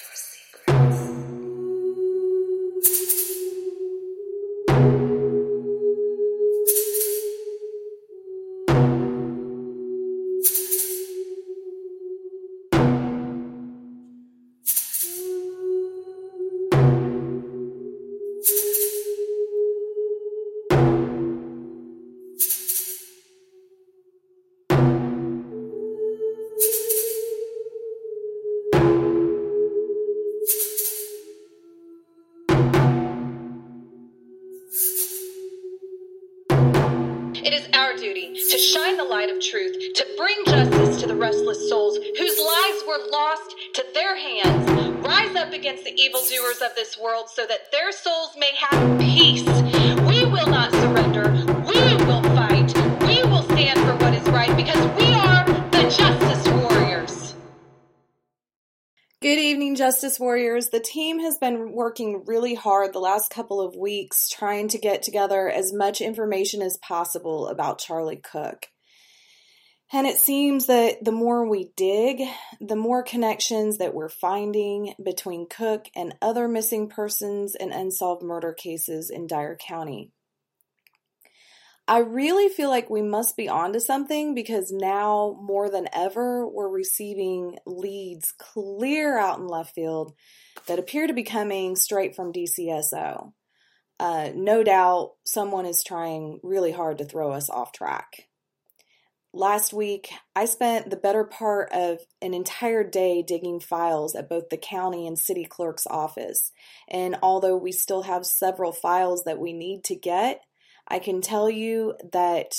It evildoers of this world so that their souls may have peace. We will not surrender. We will fight. We will stand for what is right because we are the Justice Warriors. Good evening, Justice Warriors. The team has been working really hard the last couple of weeks trying to get together as much information as possible about Charlie Cook. And it seems that the more we dig, the more connections that we're finding between Cook and other missing persons and unsolved murder cases in Dyer County. I really feel like we must be onto something because now more than ever we're receiving leads clear out in left field that appear to be coming straight from DCSO. Uh, no doubt someone is trying really hard to throw us off track. Last week, I spent the better part of an entire day digging files at both the county and city clerk's office. And although we still have several files that we need to get, I can tell you that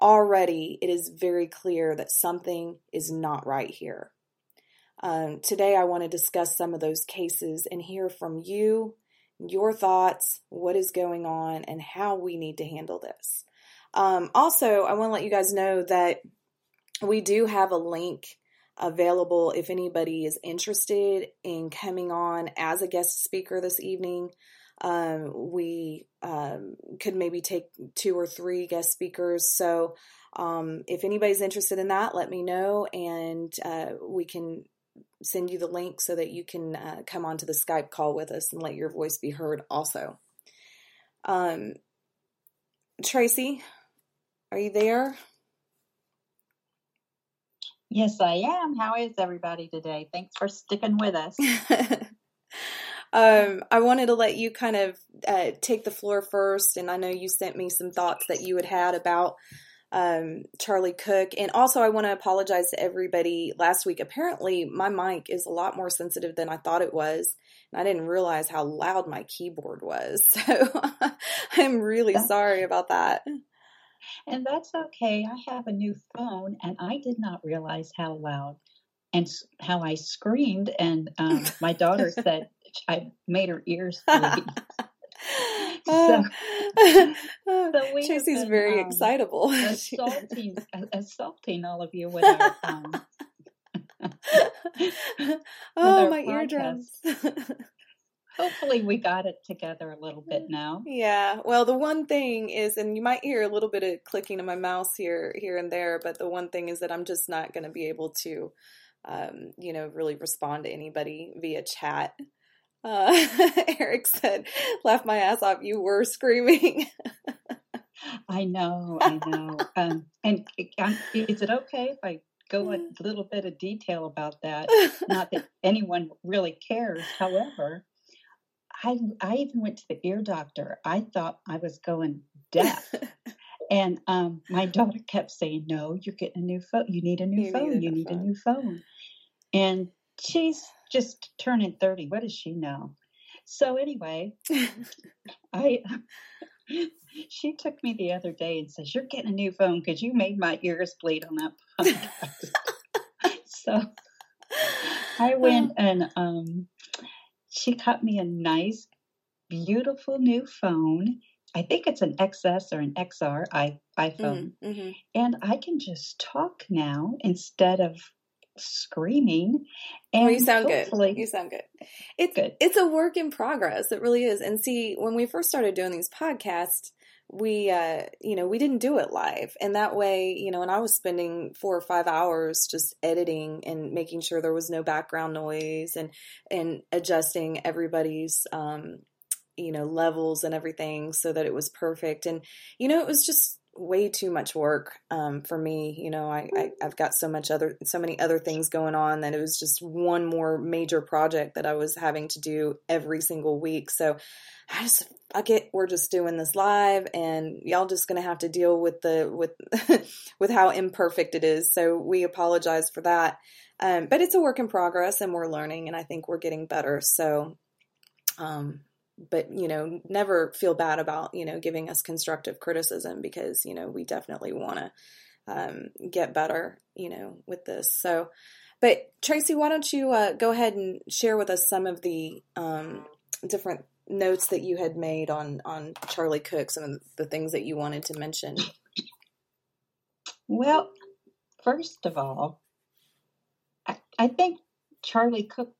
already it is very clear that something is not right here. Um, today, I want to discuss some of those cases and hear from you, your thoughts, what is going on, and how we need to handle this. Um, also, I want to let you guys know that we do have a link available if anybody is interested in coming on as a guest speaker this evening. Um, we um, could maybe take two or three guest speakers. So, um, if anybody's interested in that, let me know and uh, we can send you the link so that you can uh, come onto the Skype call with us and let your voice be heard also. Um, Tracy, are you there? Yes, I am. How is everybody today? Thanks for sticking with us. um, I wanted to let you kind of uh, take the floor first, and I know you sent me some thoughts that you had had about um, Charlie Cook. And also, I want to apologize to everybody last week. Apparently, my mic is a lot more sensitive than I thought it was. And I didn't realize how loud my keyboard was. So I'm really sorry about that. And that's okay. I have a new phone, and I did not realize how loud and how I screamed. And um, my daughter said I made her ears bleed. so, so we Tracy's been, very um, excitable. assaulting, assaulting all of you with our. Um, oh, my podcast. eardrums. Hopefully, we got it together a little bit now. Yeah. Well, the one thing is, and you might hear a little bit of clicking of my mouse here, here and there, but the one thing is that I'm just not going to be able to, um, you know, really respond to anybody via chat. Uh, Eric said, "Laugh my ass off. You were screaming." I know, I know. um, and is it okay if I go a little bit of detail about that? Not that anyone really cares. However, I I even went to the ear doctor. I thought I was going deaf. And um, my daughter kept saying, "No, you're getting a new phone. You need a new You phone. need a you need a new phone." And she's just turning thirty. What does she know? So anyway, I she took me the other day and says, "You're getting a new phone because you made my ears bleed on that podcast." so I went and um, she got me a nice, beautiful new phone. I think it's an XS or an XR i iPhone, Mhm, mhm. and I can just talk now instead of screaming. And Well, you sound good. You sound good. It's Good. it's a work in progress. It really is. And see, when we first started doing these podcasts, we uh you know we didn't do it live and that way you know and i was spending four or five hours just editing and making sure there was no background noise and and adjusting everybody's um you know levels and everything so that it was perfect and you know it was just way too much work um, for me. You know, I, I have got so much other so many other things going on that it was just one more major project that I was having to do every single week. So I just fuck it, we're just doing this live, and y'all just gonna have to deal with the with with how imperfect it is. So we apologize for that. Um, but it's a work in progress, and we're learning, and I think we're getting better. So. Um, but you know never feel bad about you know giving us constructive criticism because you know we definitely want to um, get better you know with this so but tracy why don't you uh, go ahead and share with us some of the um, different notes that you had made on on charlie cook some of the things that you wanted to mention? Well first of all i, I think charlie cook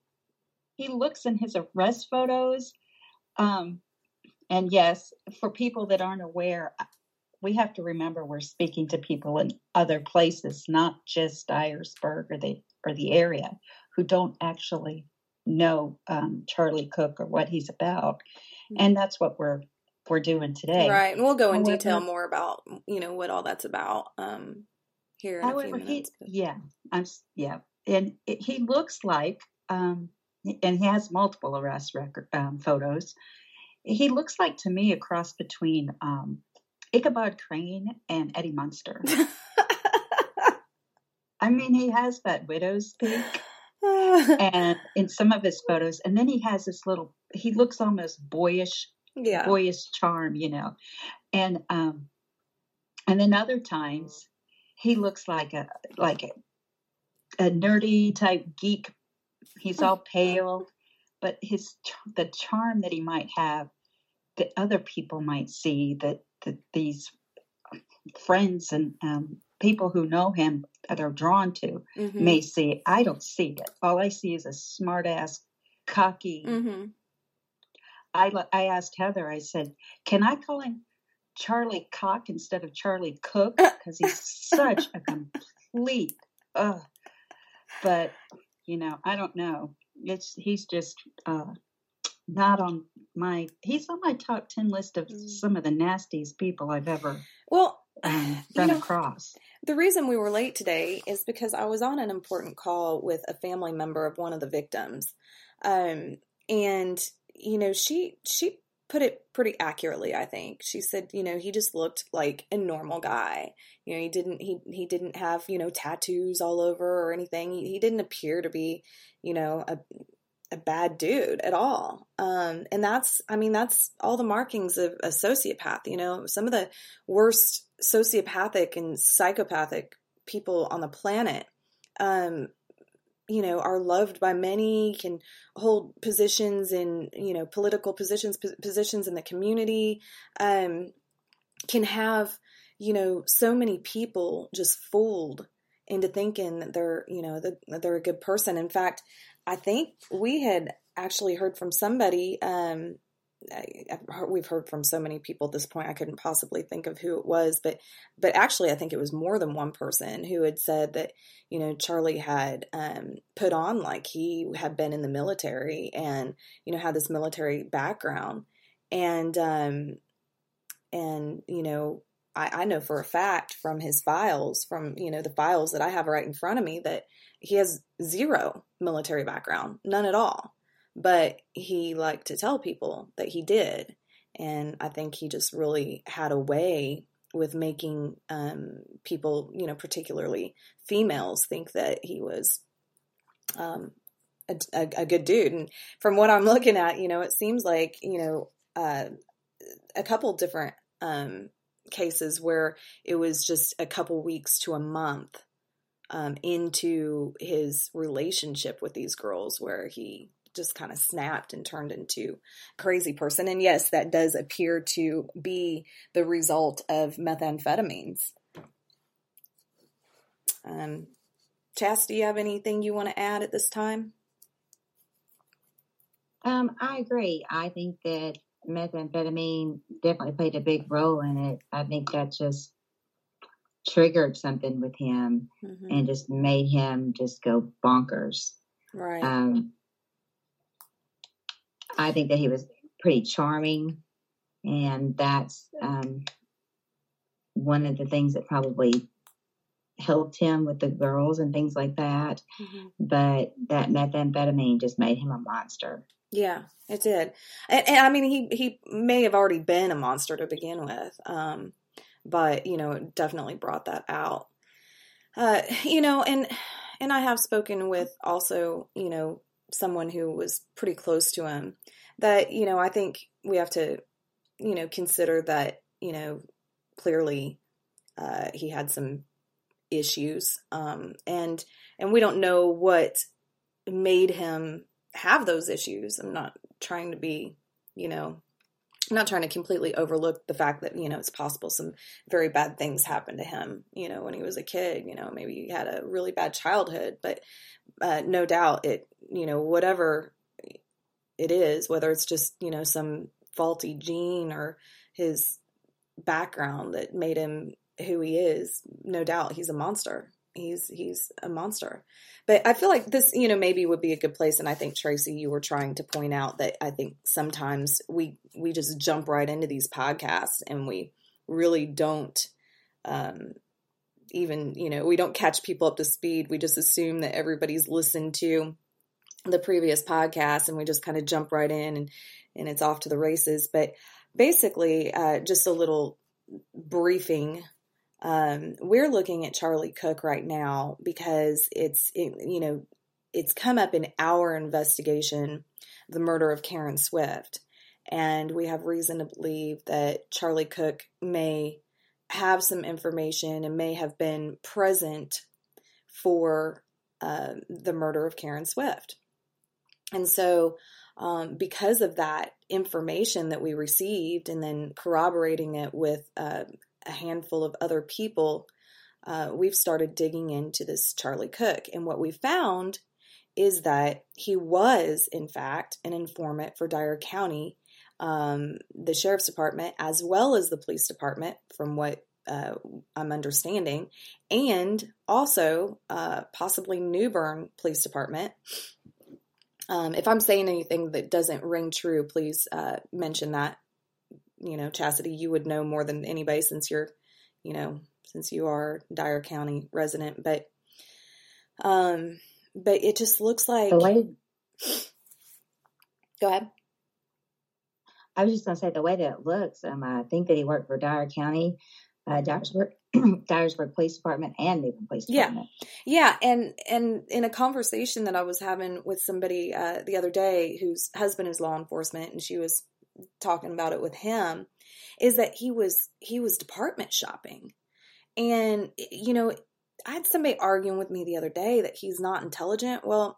he looks in his arrest photos um, and yes, for people that aren't aware, we have to remember we're speaking to people in other places, not just Dyersburg or the or the area, who don't actually know um, Charlie Cook or what he's about, mm-hmm. and that's what we're we're doing today. Right, and we'll go in however, detail more about you know what all that's about um, here. however, minutes, he, yeah, I'm yeah, and it, he looks like um, and he has multiple arrest record um, photos. He looks like to me a cross between um, Ichabod Crane and Eddie Munster. I mean, he has that widow's peak, and in some of his photos, and then he has this little. He looks almost boyish, yeah. boyish charm, you know, and um, and then other times he looks like a like a, a nerdy type geek He's all pale, but his the charm that he might have that other people might see that, that these friends and um, people who know him that are drawn to mm-hmm. may see. I don't see it. All I see is a smart ass, cocky. Mm-hmm. I I asked Heather. I said, "Can I call him Charlie Cock instead of Charlie Cook because he's such a complete." Uh, but you know, I don't know. It's he's just uh, not on my. He's on my top ten list of mm. some of the nastiest people I've ever well um, run know, across. The reason we were late today is because I was on an important call with a family member of one of the victims, um, and you know she she put it pretty accurately i think. She said you know he just looked like a normal guy. You know he didn't he he didn't have you know tattoos all over or anything. He, he didn't appear to be you know a a bad dude at all. Um and that's i mean that's all the markings of a sociopath you know? Some of the worst sociopathic and psychopathic people on the planet um you know are loved by many can hold positions in you know political positions positions in the community um, can have you know so many people just fooled into thinking that they're you know that they're a good person. In fact i think we had actually heard from somebody um, we've heard from so many people at this point I couldn't possibly think of who it was but but actually I think it was more than one person who had said that you know Charlie had um, put on like he had been in the military and you know had this military background. And um and you know I, I know for a fact from his files from you know the files that I have right in front of me that he has zero military background none at all but he liked to tell people that he did. And I think he just really had a way with making um, people, you know, particularly females, think that he was um, a, a, a, good dude. And from what I'm looking at, you know, it seems like, you know, uh, a couple different um, cases where it was just a couple weeks to a month um, into his relationship with these girls where he just kind of snapped and turned into a crazy person. And yes, that does appear to be the result of methamphetamines. Um, Chas, do you have anything you want to add at this time? Um, I agree. I think that methamphetamine definitely played a big role in it. I think that just triggered something with him Mhm. and just made him just go bonkers. Right. Um, I think that he was pretty charming, and that's um, one of the things that probably helped him with the girls and things like that. Mhm. But that methamphetamine just made him a monster. Yeah, it did. And, and I mean, he he may have already been a monster to begin with, um, but you know, it definitely brought that out. Uh, you know, and and I have spoken with also, you know, someone who was pretty close to him. That you know, I think we have to, you know, consider that you know, clearly, uh, he had some issues, um, and and we don't know what made him have those issues. I'm not trying to be, you know, I'm not trying to completely overlook the fact that, you know, it's possible some very bad things happened to him, you know, when he was a kid, you know, maybe he had a really bad childhood, but uh, no doubt it, you know, whatever it is, whether it's just, you know, some faulty gene or his background that made him who he is, no doubt he's a monster. He's he's a monster. But I feel like this, you know, maybe would be a good place. And I think Tracy, you were trying to point out that I think sometimes we we just jump right into these podcasts and we really don't um, even, you know, we don't catch people up to speed. We just assume that everybody's listened to the previous podcast and we just kind of jump right in and and it's off to the races. But basically, uh, just a little briefing um, we're looking at Charlie Cook right now because it's it, you know it's come up in our investigation the murder of Karen Swift. And we have reason to believe that Charlie Cook may have some information and may have been present for uh, the murder of Karen Swift. And so um, because of that information that we received and then corroborating it with uh, a handful of other people, uh, we've started digging into this Charlie Cook. And what we found is that he was, in fact, an informant for Dyer County, um, the sheriff's department, as well as the police department, from what uh, I'm understanding, and also uh, possibly Newbern Police Department. Um, if I'm saying anything that doesn't ring true, please uh, mention that you know, Chastity, you would know more than anybody since you're, you know, since you are Dyer County resident. But, um, but it just looks like. The way Go ahead. I was just going to say the way that it looks, um, I think that he worked for Dyer County, uh, Dyersburg, Dyersburg Police Department, and Newton Police Yeah. Department. Yeah, and and in a conversation that I was having with somebody uh, the other day, whose husband is law enforcement, and she was talking about it with him, is that he was he was department shopping, and you know, I had somebody arguing with me the other day that he's not intelligent. Well,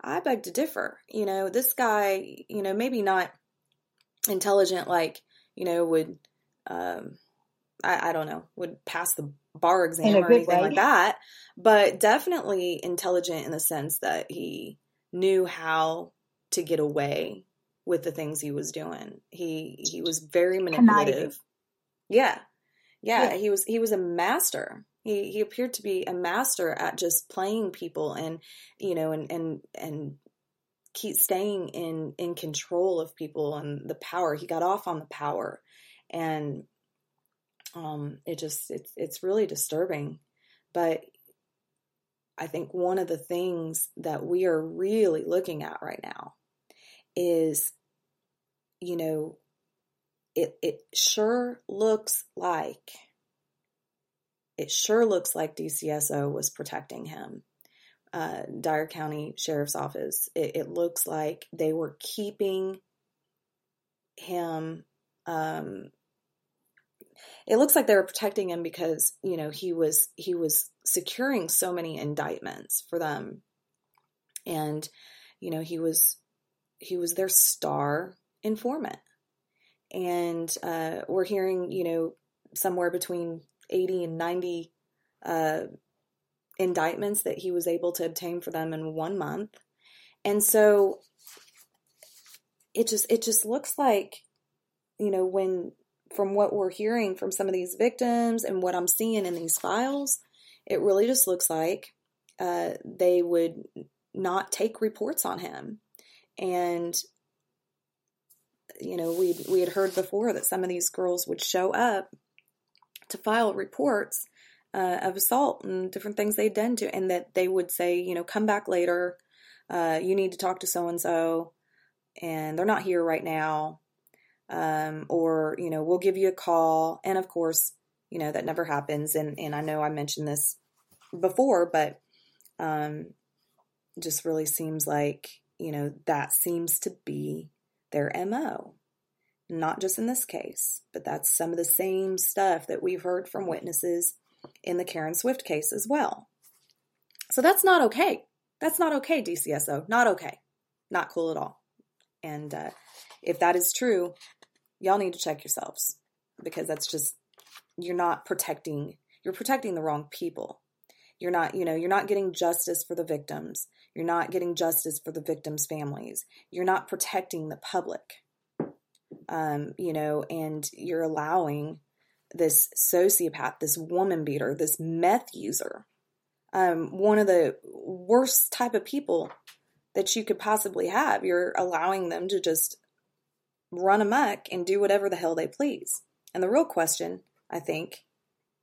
I beg to differ. You know, this guy, you know, maybe not intelligent like you know would um I, I don't know would pass the bar exam or anything way. like that but definitely intelligent in the sense that he knew how to get away with the things he was doing. He he was very manipulative. Yeah. yeah Yeah. he was he was a master. He he appeared to be a master at just playing people and you know and and and keep staying in in control of people and the power. He got off on the power. And um it just it's it's really disturbing. But i think one of the things that we are really looking at right now is you know it it sure looks like it sure looks like DCSO was protecting him uh, Dyer County Sheriff's Office. It, it looks like they were keeping him. Um, it looks like they were protecting him because you know he was he was securing so many indictments for them, and you know he was he was their star informant, and uh, we're hearing you know somewhere between eighty and ninety. Uh, indictments that he was able to obtain for them in one month. And so it just it just looks like you know, when from what we're hearing from some of these victims and what I'm seeing in these files, it really just looks like uh, they would not take reports on him. And you know, we we had heard before that some of these girls would show up to file reports uh, of assault and different things they'd done to, and that they would say, you know, come back later. Uh, you need to talk to so and so, and they're not here right now. Um, or you know, we'll give you a call. And of course, you know that never happens. And and I know I mentioned this before, but um, just really seems like you know that seems to be their mo not just in this case, but that's some of the same stuff that we've heard from witnesses in the Karen Swift case as well. So that's not okay. That's not okay, DCSO. Not okay. Not cool at all. And uh, if that is true, y'all need to check yourselves because that's just, you're not protecting, you're protecting the wrong people. You're not, you know, you're not getting justice for the victims. You're not getting justice for the victims' families. You're not protecting the public. Um, you know, and you're allowing this sociopath, this woman beater, this meth user, um, one of the worst type of people that you could possibly have. You're allowing them to just run amok and do whatever the hell they please. And the real question, I think,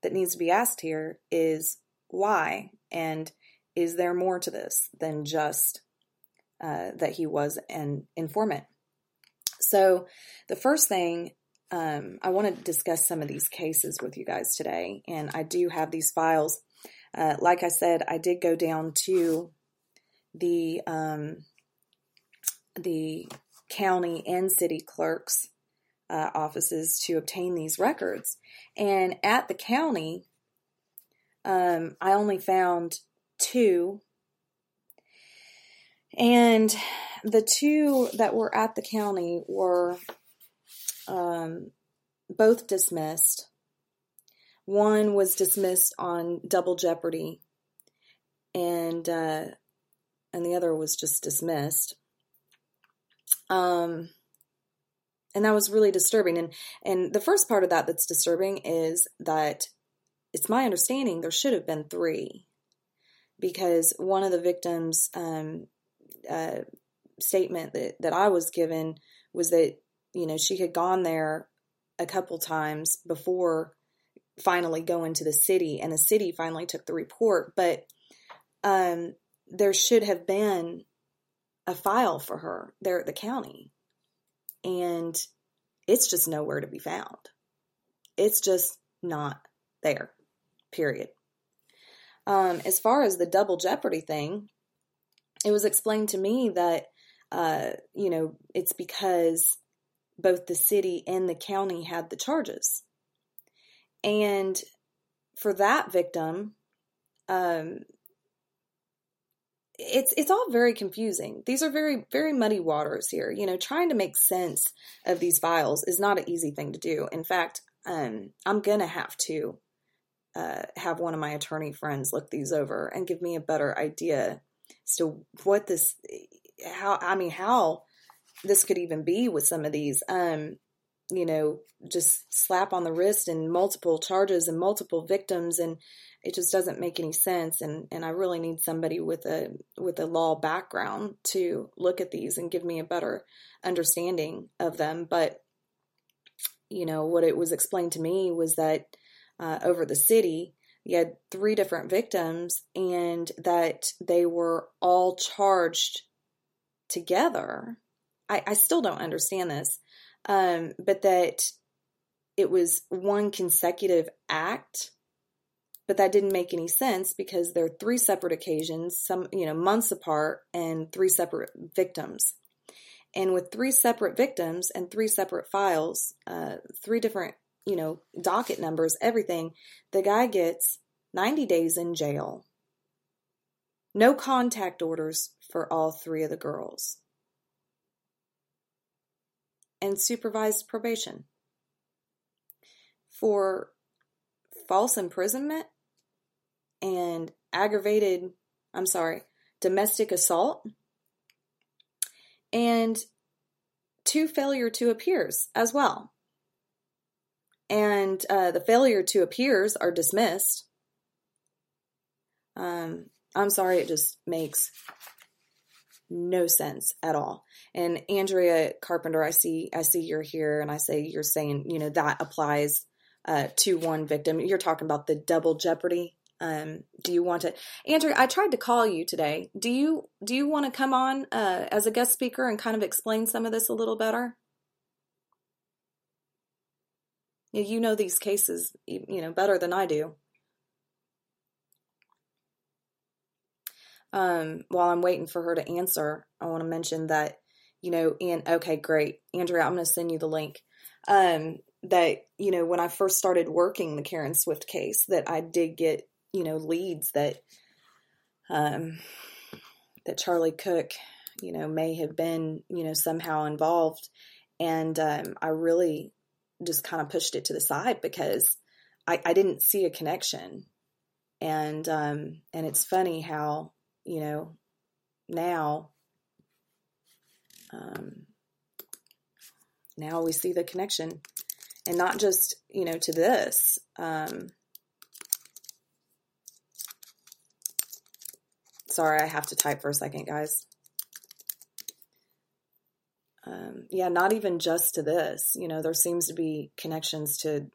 that needs to be asked here is why? And is there more to this than just uh, that he was an informant? So, the first thing um, I want to discuss some of these cases with you guys today, and I do have these files. Uh, like I said, I did go down to the um, the county and city clerks uh, offices to obtain these records, and at the county, um, I only found two, and the two that were at the county were um, both dismissed. One was dismissed on double jeopardy, and uh, and the other was just dismissed. Um, and that was really disturbing. And and the first part of that that's disturbing is that it's my understanding there should have been three, because one of the victims' um, uh, statement that that I was given was that you know, she had gone there a couple times before finally going to the city, and the city finally took the report. But um, there should have been a file for her there at the county, and it's just nowhere to be found. It's just not there, period. Um, as far as the double jeopardy thing, it was explained to me that, uh, you know, it's because both the city and the county had the charges. And for that victim, um, it's it's all very confusing. These are very very muddy waters here. You know, trying to make sense of these files is not an easy thing to do. In fact, um, I'm gonna have to uh, have one of my attorney friends look these over and give me a better idea as to what this how I mean how this could even be with some of these um you know just slap on the wrist and multiple charges and multiple victims and it just doesn't make any sense. And and I really need somebody with a with a law background to look at these and give me a better understanding of them. But you know what it was explained to me was that uh, over the city you had three different victims and that they were all charged together I, I still don't understand this, um, but that it was one consecutive act, but that didn't make any sense because there are three separate occasions, some you know months apart, and three separate victims. And with three separate victims and three separate files, uh, three different you know docket numbers, everything, the guy gets 90 days in jail. No contact orders for all three of the girls and supervised probation. For false imprisonment and aggravated, I'm sorry, domestic assault, and two failure to appears as well. And uh, the failure to appears are dismissed. Um, I'm sorry, it just makes no sense at all. And Andrea Carpenter, I see, I see you're here, and I say you're saying, you know, that applies uh, to one victim. You're talking about the double jeopardy. Um, do you want to, Andrea? I tried to call you today. Do you do you want to come on uh, as a guest speaker and kind of explain some of this a little better? You know these cases, you know better than I do. Um, while I'm waiting for her to answer, I want to mention that, you know, and okay, great. Andrea, I'm going to send you the link. Um, that, you know, when I first started working the Karen Swift case, that I did get, you know, leads that, um, that Charlie Cook, you know, may have been, you know, somehow involved. And, um, I really just kind of pushed it to the side because I, I didn't see a connection. And, um, and it's funny how, you know, now, um, now we see the connection and not just, you know, to this, um, sorry, I have to type for a second, guys. Um, yeah, not even just to this. You know, there seems to be connections to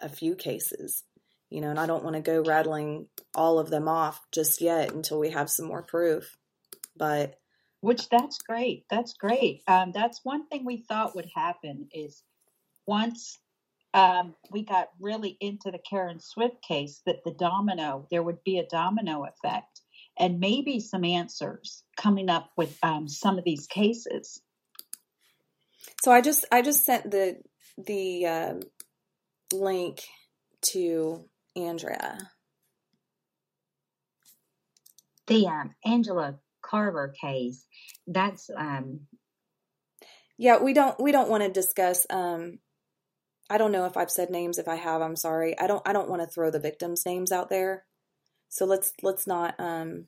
a few cases you know, and I don't want to go rattling all of them off just yet until we have some more proof. But which that's great. That's great. Um, that's one thing we thought would happen is once um, we got really into the Karen Swift case, that the domino there would be a domino effect, and maybe some answers coming up with um, some of these cases. So I just I just sent the the uh, link to Andrea? The um, Angela Carver case. That's um. Yeah, we don't we don't want to discuss. Um, I don't know if I've said names. If I have, I'm sorry. I don't I don't want to throw the victims' names out there. So let's let's not. Um,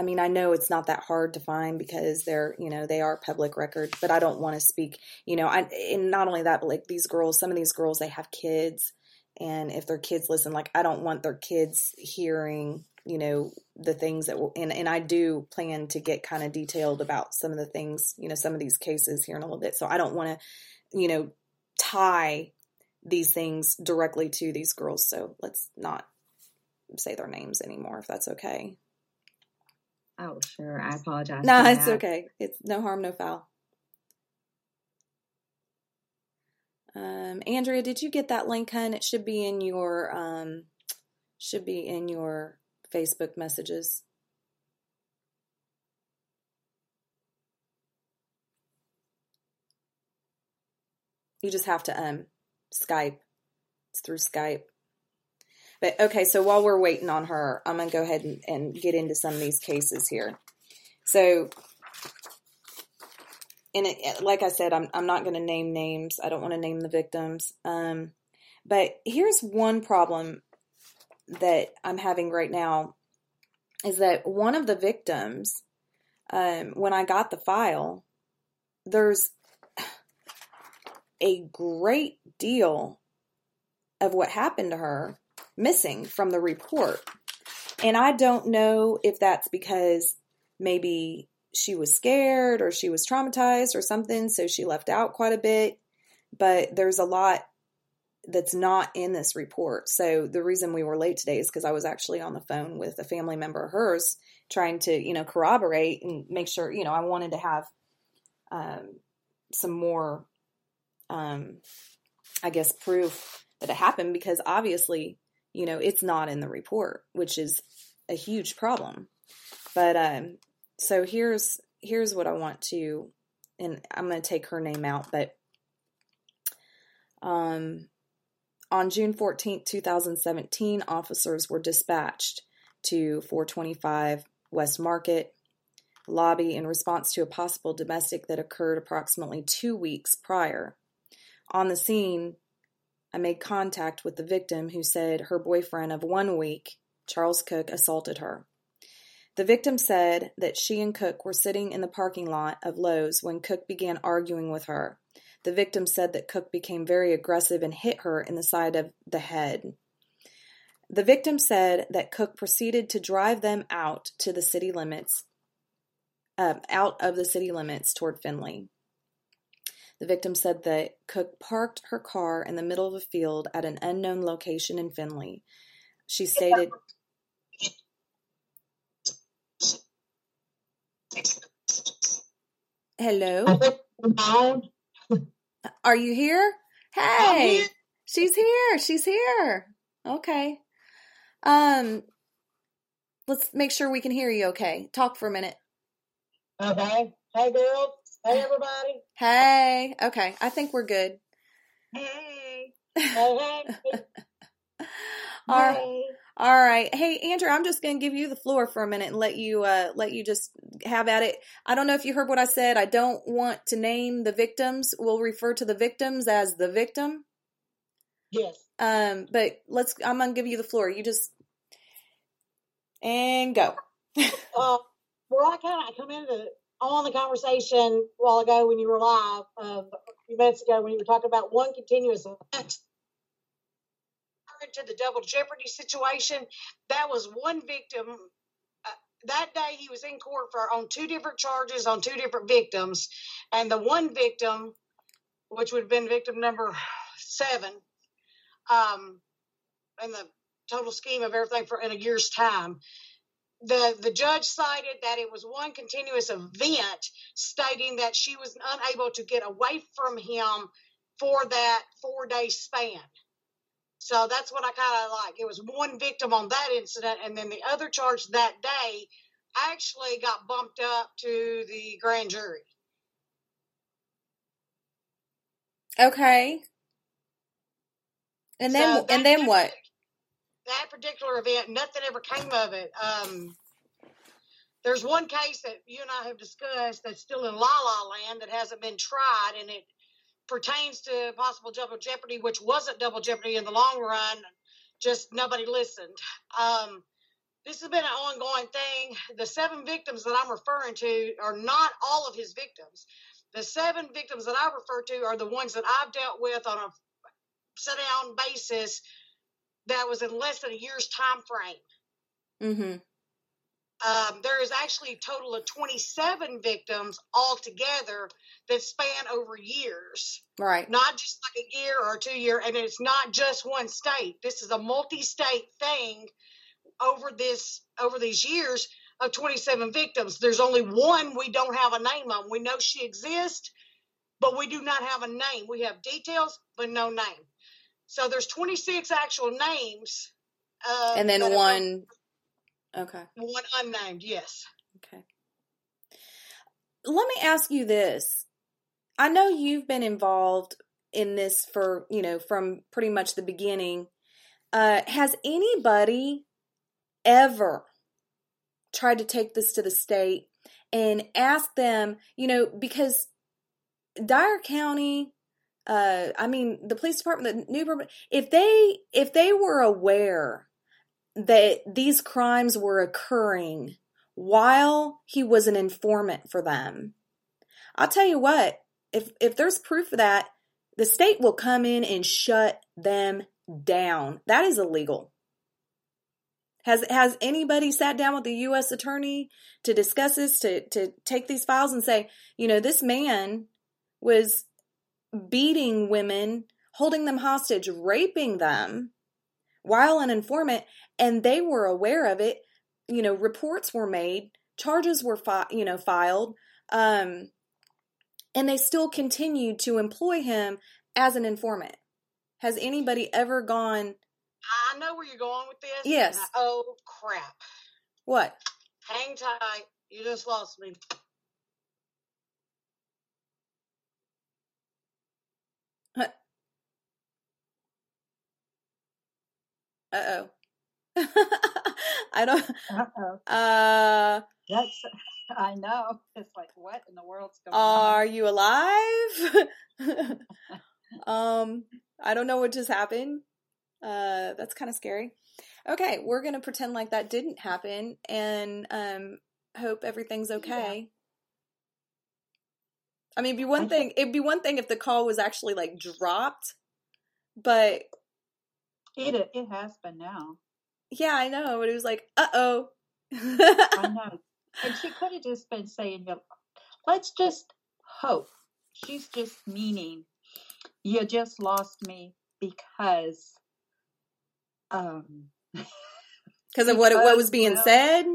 I mean, I know it's not that hard to find because they're, you know, they are public record, but I don't want to speak, you know, I, and not only that, but like these girls, some of these girls, they have kids and if their kids listen like i don't want their kids hearing you know the things that will and, and i do plan to get kind of detailed about some of the things you know some of these cases here in a little bit so i don't want to you know tie these things directly to these girls so let's not say their names anymore if that's okay oh sure i apologize no it's okay it's no harm no foul Um, Andrea, did you get that link, hun? It should be in your um, should be in your Facebook messages. You just have to um Skype. It's through Skype. But okay, so while we're waiting on her, I'm gonna go ahead and, and get into some of these cases here. So and it, like I said, I'm I'm not going to name names. I don't want to name the victims. Um, but here's one problem that I'm having right now is that one of the victims, um, when I got the file, there's a great deal of what happened to her missing from the report. And I don't know if that's because maybe she was scared or she was traumatized or something, so she left out quite a bit. But there's a lot that's not in this report. So the reason we were late today is because I was actually on the phone with a family member of hers trying to, you know, corroborate and make sure, you know, I wanted to have um, some more, um, I guess, proof that it happened because obviously, you know, it's not in the report, which is a huge problem. But um, so here's here's what I want to and I'm going to take her name out, but um on June 14th, 2017, officers were dispatched to 425 West Market lobby in response to a possible domestic that occurred approximately two weeks prior. On the scene, I made contact with the victim who said her boyfriend of one week, Charles Cook, assaulted her. The victim said that she and Cook were sitting in the parking lot of Lowe's when Cook began arguing with her. The victim said that Cook became very aggressive and hit her in the side of the head. The victim said that Cook proceeded to drive them out to the city limits, uh, out of the city limits toward Finley. The victim said that Cook parked her car in the middle of a field at an unknown location in Finley. She stated, Hello? Are you here? Hey, she's here. She's here. Okay. Um, let's make sure we can hear you okay. Talk for a minute. Okay. Hey, girls. Hey, everybody. Hey. Okay. I think we're good. Hey. Hey, hey. All right. Hey. All right. Hey, Andrea, I'm just going to give you the floor for a minute and let you uh let you just have at it. I don't know if you heard what I said. I don't want to name the victims. We'll refer to the victims as the victim. Yes. Um, but let's I'm going to give you the floor. You just and go. Uh, well, I kind of come into on the conversation a while ago when you were live, uh, a few minutes ago when you were talking about one continuous event. To the double jeopardy situation, that was one victim. Uh, that day, he was in court for on two different charges on two different victims, and the one victim, which would have been victim number seven, um, in the total scheme of everything for in a year's time, the the judge cited that it was one continuous event, stating that she was unable to get away from him for that four day span. So that's what I kind of like. It was one victim on that incident, and then the other charge that day actually got bumped up to the grand jury. Okay. And then So and then what? That particular event, nothing ever came of it. Um, there's one case that you and I have discussed that's still in La La Land that hasn't been tried, and it pertains to possible double jeopardy, which wasn't double jeopardy in the long run. Just nobody listened. Um, this has been an ongoing thing. The seven victims that I'm referring to are not all of his victims. The seven victims that I refer to are the ones that I've dealt with on a sit down basis that was in less than a year's time frame. Mhm. Um, there is actually a total of 27 victims altogether that span over years, Right. not just like a year or two year, and it's not just one state. This is a multi-state thing over this over these years of 27 victims. There's only one we don't have a name on. We know she exists, but we do not have a name. We have details, but no name. So there's 26 actual names. Uh, And then are- one Okay. one unnamed. Yes. Okay. Let me ask you this. I know you've been involved in this for, you know, from pretty much the beginning. Uh, has anybody ever tried to take this to the state and ask them, you know, because Dyer County, uh, I mean, the police department, the new, if they if they were aware that these crimes were occurring while he was an informant for them. I'll tell you what, if if there's proof of that, the state will come in and shut them down. That is illegal. Has has anybody sat down with the US attorney to discuss this to to take these files and say, you know, this man was beating women, holding them hostage, raping them while an informant and they were aware of it you know reports were made charges were fi- you know filed um and they still continued to employ him as an informant has anybody ever gone I know where you're going with this. Yes. I- oh crap! what Hang tight. You just lost me. Uh-oh i don't Uh-oh. uh That's, I know. It's like, what in the world's going are on? Are you alive um i don't know what just happened uh that's kind of scary okay we're gonna pretend like that didn't happen and um hope everything's okay I mean, it'd be one thing. It'd be one thing if the call was actually like dropped, but It it has been now. yeah, I know. But it was like, uh oh. I know. And she could have just been saying, let's just hope. She's just meaning you just lost me because um Because of what what was being said.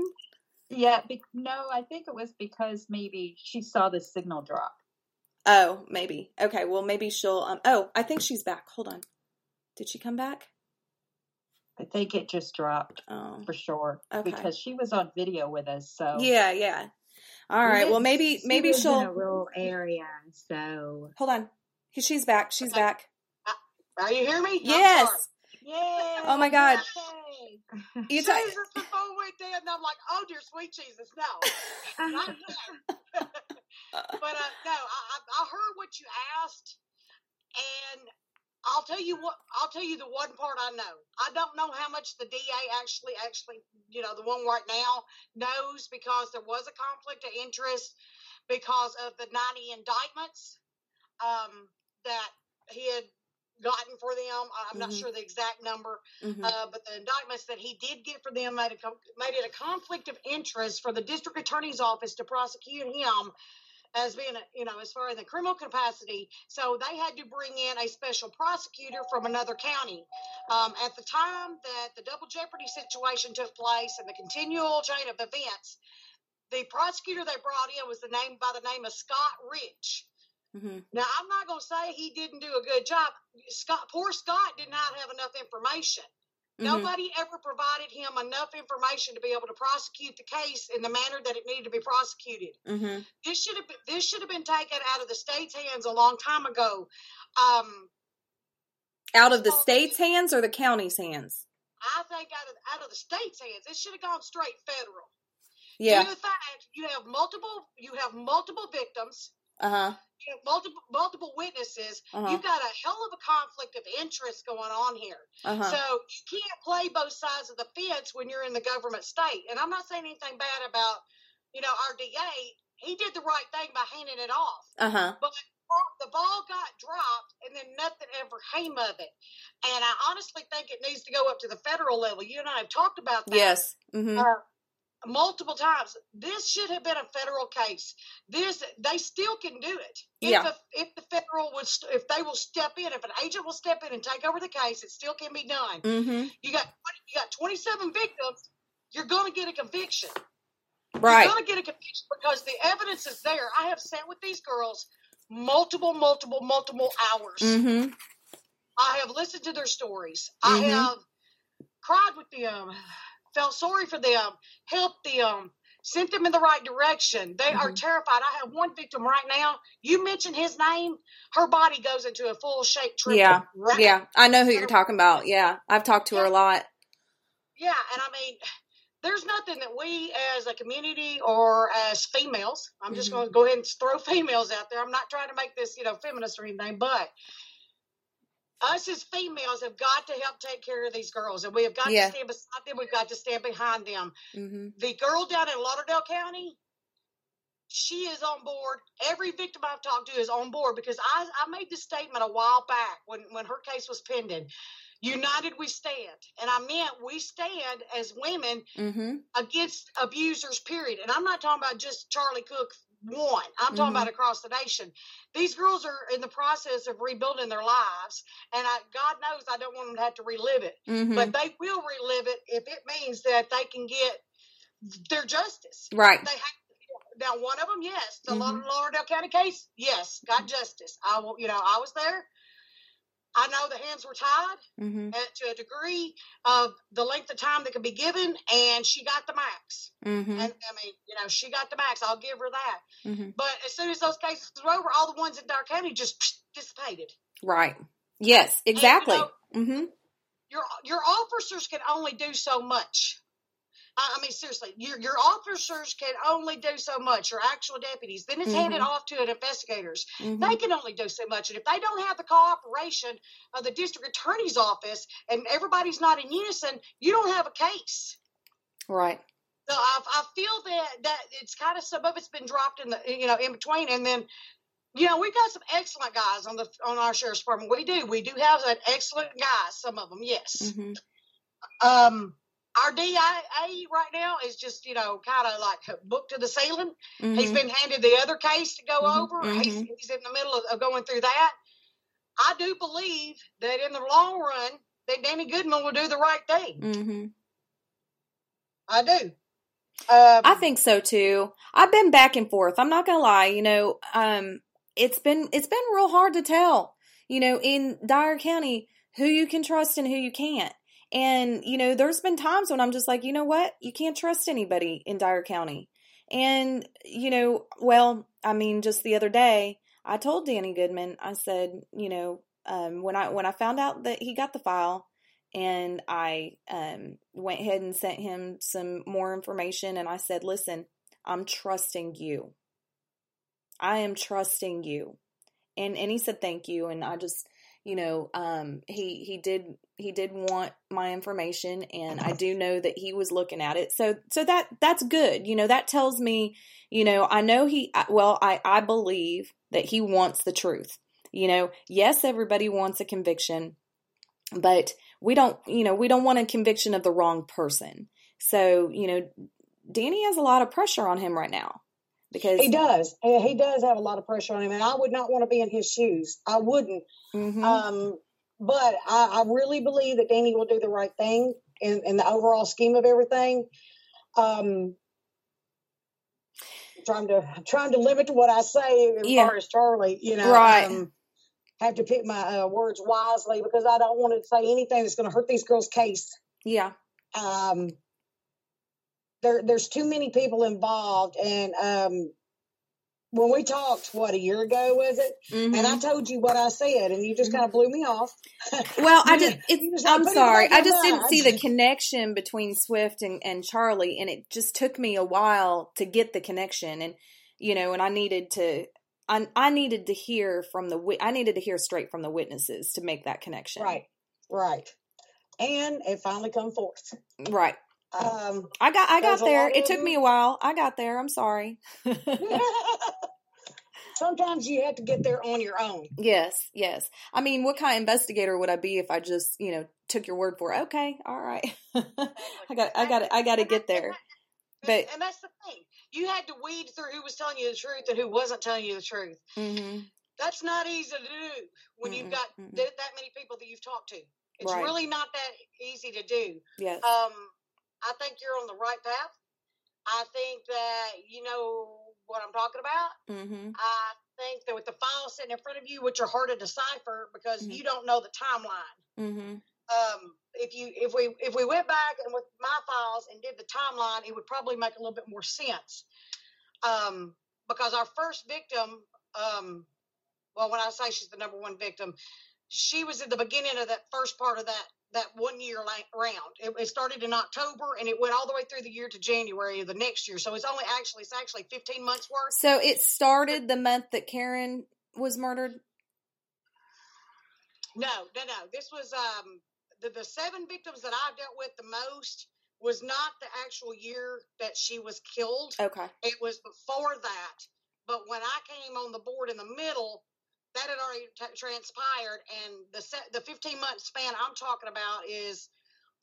yeah, be, no, I think it was because maybe she saw the signal drop. Oh, maybe. Okay, well, maybe she'll. Um. Oh, I think she's back. Hold on. Did she come back? I think it just dropped Oh, for sure Okay. because she was on video with us. So yeah, yeah. All right. Well, maybe She maybe lives in a she'll. rural area, so Hold on. She's back. She's Okay. back. Are you hear me? Yes. Yay! Oh my God. Okay. You t- Jesus, the phone went dead, and I'm like, oh dear sweet Jesus, no, not yet. but uh, no, I, I I heard what you asked, and I'll tell you what. I'll tell you the one part I know. I don't know how much the DA actually, actually, you know, the one right now knows because there was a conflict of interest because of the 90 indictments um, that he had gotten for them. I'm not Mhm. sure the exact number, Mhm. uh, but the indictments that he did get for them made, a, made it a conflict of interest for the district attorney's office to prosecute him as being, a, you know, as far as the criminal capacity. So they had to bring in a special prosecutor from another county. Um, at the time that the double jeopardy situation took place and the continual chain of events, the prosecutor they brought in was the name by the name of Scott Rich. Mhm. Now, I'm not going to say he didn't do a good job. Scott, poor Scott did not have enough information. Mhm. Nobody ever provided him enough information to be able to prosecute the case in the manner that it needed to be prosecuted. Mhm. This should have been, this should have been taken out of the state's hands a long time ago. Um, Out of the state's hands or the county's hands? I think out of out of the state's hands, it should have gone straight federal. Yeah. Fact you have multiple you have multiple victims, Uh huh. you have multiple multiple witnesses. Uh-huh. You've got a hell of a conflict of interest going on here. Uh huh. So you can't play both sides of the fence when you're in the government state. And I'm not saying anything bad about, you know, our DA. He did the right thing by handing it off. Uh huh. But the ball got dropped and then nothing ever came of it. And I honestly think it needs to go up to the federal level. You and I have talked about that Yes. Mhm. uh, multiple times. This should have been a federal case. This they still can do it. If Yeah. the, if the federal would if they will step in, if an agent will step in and take over the case, it still can be done. Mm-hmm. You got you got 27 victims. You're going to get a conviction. Right. You're going to get a conviction because the evidence is there. I have sat with these girls multiple, multiple, multiple hours. Mm-hmm. I have listened to their stories. I Mhm. I have cried with them, felt sorry for them, helped them, sent them in the right direction. They are Mhm. terrified. I have one victim right now. You mention his name, her body goes into a full shape triple. Yeah. Right? Yeah. I know who you're talking about. Yeah. I've talked to her a lot. Yeah, and I mean, there's nothing that we as a community or as females, I'm just Mhm. going to go ahead and throw females out there. I'm not trying to make this, you know, feminist or anything, but us as females have got to help take care of these girls, and we have got Yeah. to stand beside them. We've got to stand behind them. Mhm. The girl down in Lauderdale County, she is on board. Every victim I've talked to is on board because I, I made this statement a while back when, when her case was pending. United we stand. And I meant we stand as women Mhm. against abusers, period. And I'm not talking about just Charlie Cook one. I'm talking Mhm. about across the nation. These girls are in the process of rebuilding their lives. And I, God knows I don't want them to have to relive it. Mhm. But they will relive it if it means that they can get their justice. Right. They have now one of them, yes, the Mhm. Lauderdale County case, yes, got justice. I will, you know, I was there. I know the hands were tied Mhm. uh, to a degree of the length of time that could be given, and she got the max. Mhm. And I mean, you know, she got the max. I'll give her that. Mhm. But as soon as those cases were over, all the ones in Dyer County just dissipated. Right. Yes. Exactly. know- Mhm. Your your officers can only do so much. I I mean, seriously, your your officers can only do so much. Your actual deputies, then it's handed Mhm. off to an investigators. Mhm. They can only do so much, and if they don't have the cooperation of the district attorney's office, and everybody's not in unison, you don't have a case. Right. So I, I feel that that it's kind of some of it's been dropped in the you know in between, and then you know, we got some excellent guys on the on our sheriff's department. We do. We do have an excellent guys. Some of them, yes. hmm Um, our DIA right now is just you know kind of like booked to the ceiling. He's hmm been handed the other case to go Mhm, over. He's, mhm. he's in the middle of, of going through that. I do believe that in the long run, that Danny Goodman will do the right thing. hmm I do. Um, I think so too. I've been back and forth. I'm not gonna lie. You know, um, it's been it's been real hard to tell. You know, in Dyer County, who you can trust and who you can't. And you know, there's been times when I'm just like, you know what, you can't trust anybody in Dyer County. And you know, well, I mean, just the other day, I told Danny Goodman, I said, you know, um, when I when I found out that he got the file, and I um, went ahead and sent him some more information. And I said, "Listen, I'm trusting you. I am trusting you." And and he said, "Thank you." And I just, you know, um, he he did he did want my information, and I do know that he was looking at it. So so that that's good. You know, that tells me, you know, I know he. Well, I I believe that he wants the truth. You know, yes, everybody wants a conviction, but we don't you know we don't want a conviction of the wrong person so you know danny has a lot of pressure on him right now because he does. Uh, He does have a lot of pressure on him, and I would not want to be in his shoes. I wouldn't. Mhm. Um, but I, I really believe that Danny will do the right thing in, in the overall scheme of everything. Um, trying to trying to limit what I say as Yeah. far as Charlie, you know, Right. um, have to pick my uh, words wisely because I don't want to say anything that's going to hurt these girls' case. yeah Um, there, there's too many people involved, and um, when we talked, what a year ago was it? Mhm. And I told you what I said, and you just kind of blew me off. well i just just- it's, just i'm sorry i just didn't mind. see the connection between swift and, and charlie and it just took me a while to get the connection and you know and i needed to I, I needed to hear from the I needed to hear straight from the witnesses to make that connection. Right, right. And it finally come forth. Right. Um, I got I got there. It took me a while. I got there. I'm sorry. sometimes you have to get there on your own. yes, yes. I mean, what kind of investigator would I be if I just, you know, took your word for it? Okay, all right. I got I got I got to get there. But and that's the thing. You had to weed through who was telling you the truth and who wasn't telling you the truth. mhm. That's not easy to do when you've got mm-mm. th- that many people that you've talked to. It's Right. really not that easy to do. Yes. Um, I think you're on the right path. I think that you know what I'm talking about. mhm. I think that with the files sitting in front of you, which are hard to decipher because Mhm. you don't know the timeline. Mhm. Um, if you if we if we went back and with my files and did the timeline, it would probably make a little bit more sense. Um, because our first victim, um, well, when I say she's the number one victim, she was at the beginning of that first part of that that one year round. It, it started in October and it went all the way through the year to January of the next year. So it's only actually it's actually 15 months worth. So it started the month that Karen was murdered. No, no, no. This was um the, the seven victims that I dealt with the most was not the actual year that she was killed. Okay. It was before that. But when I came on the board in the middle, that had already t- transpired, and the se- the 15 month span I'm talking about is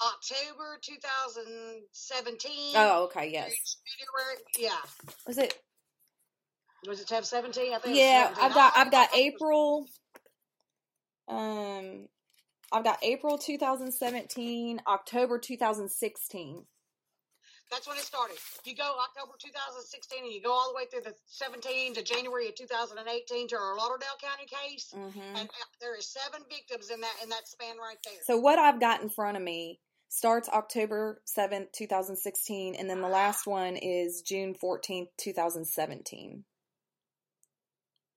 October 2017. Oh, okay. Yes. Yeah. Was it? Was it tab 17? I think. Yeah, I've got I've got I think it was- April. Um, I've got April 2017, October 2016. That's when it started. You go October 2016 and you go all the way through the 17 to January of 2018 to our Lauderdale County case. hmm And uh, there is seven victims in that in that span right there. So what I've got in front of me starts October 7th, 2016, and then the last one is June 14th, 2017.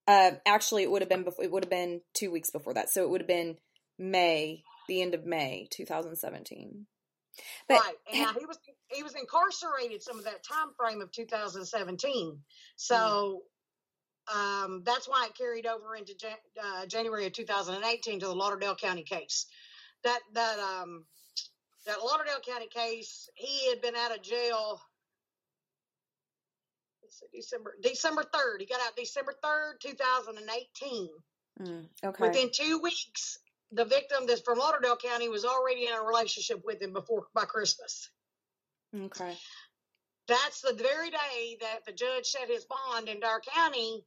Uh, actually, it would have been before, it would have been two weeks before that, so it would have been May, the end of May, 2017. But right. And now he was he was incarcerated some of that time frame of 2017. So um, that's why it carried over into Jan- uh, January of 2018 to the Lauderdale County case. That that um that Lauderdale County case, he had been out of jail. December December third. He got out December third, two thousand and eighteen. Mm, okay. Within two weeks, the victim that's from Lauderdale County was already in a relationship with him before by Christmas. Okay. That's the very day that the judge set his bond in Dyer County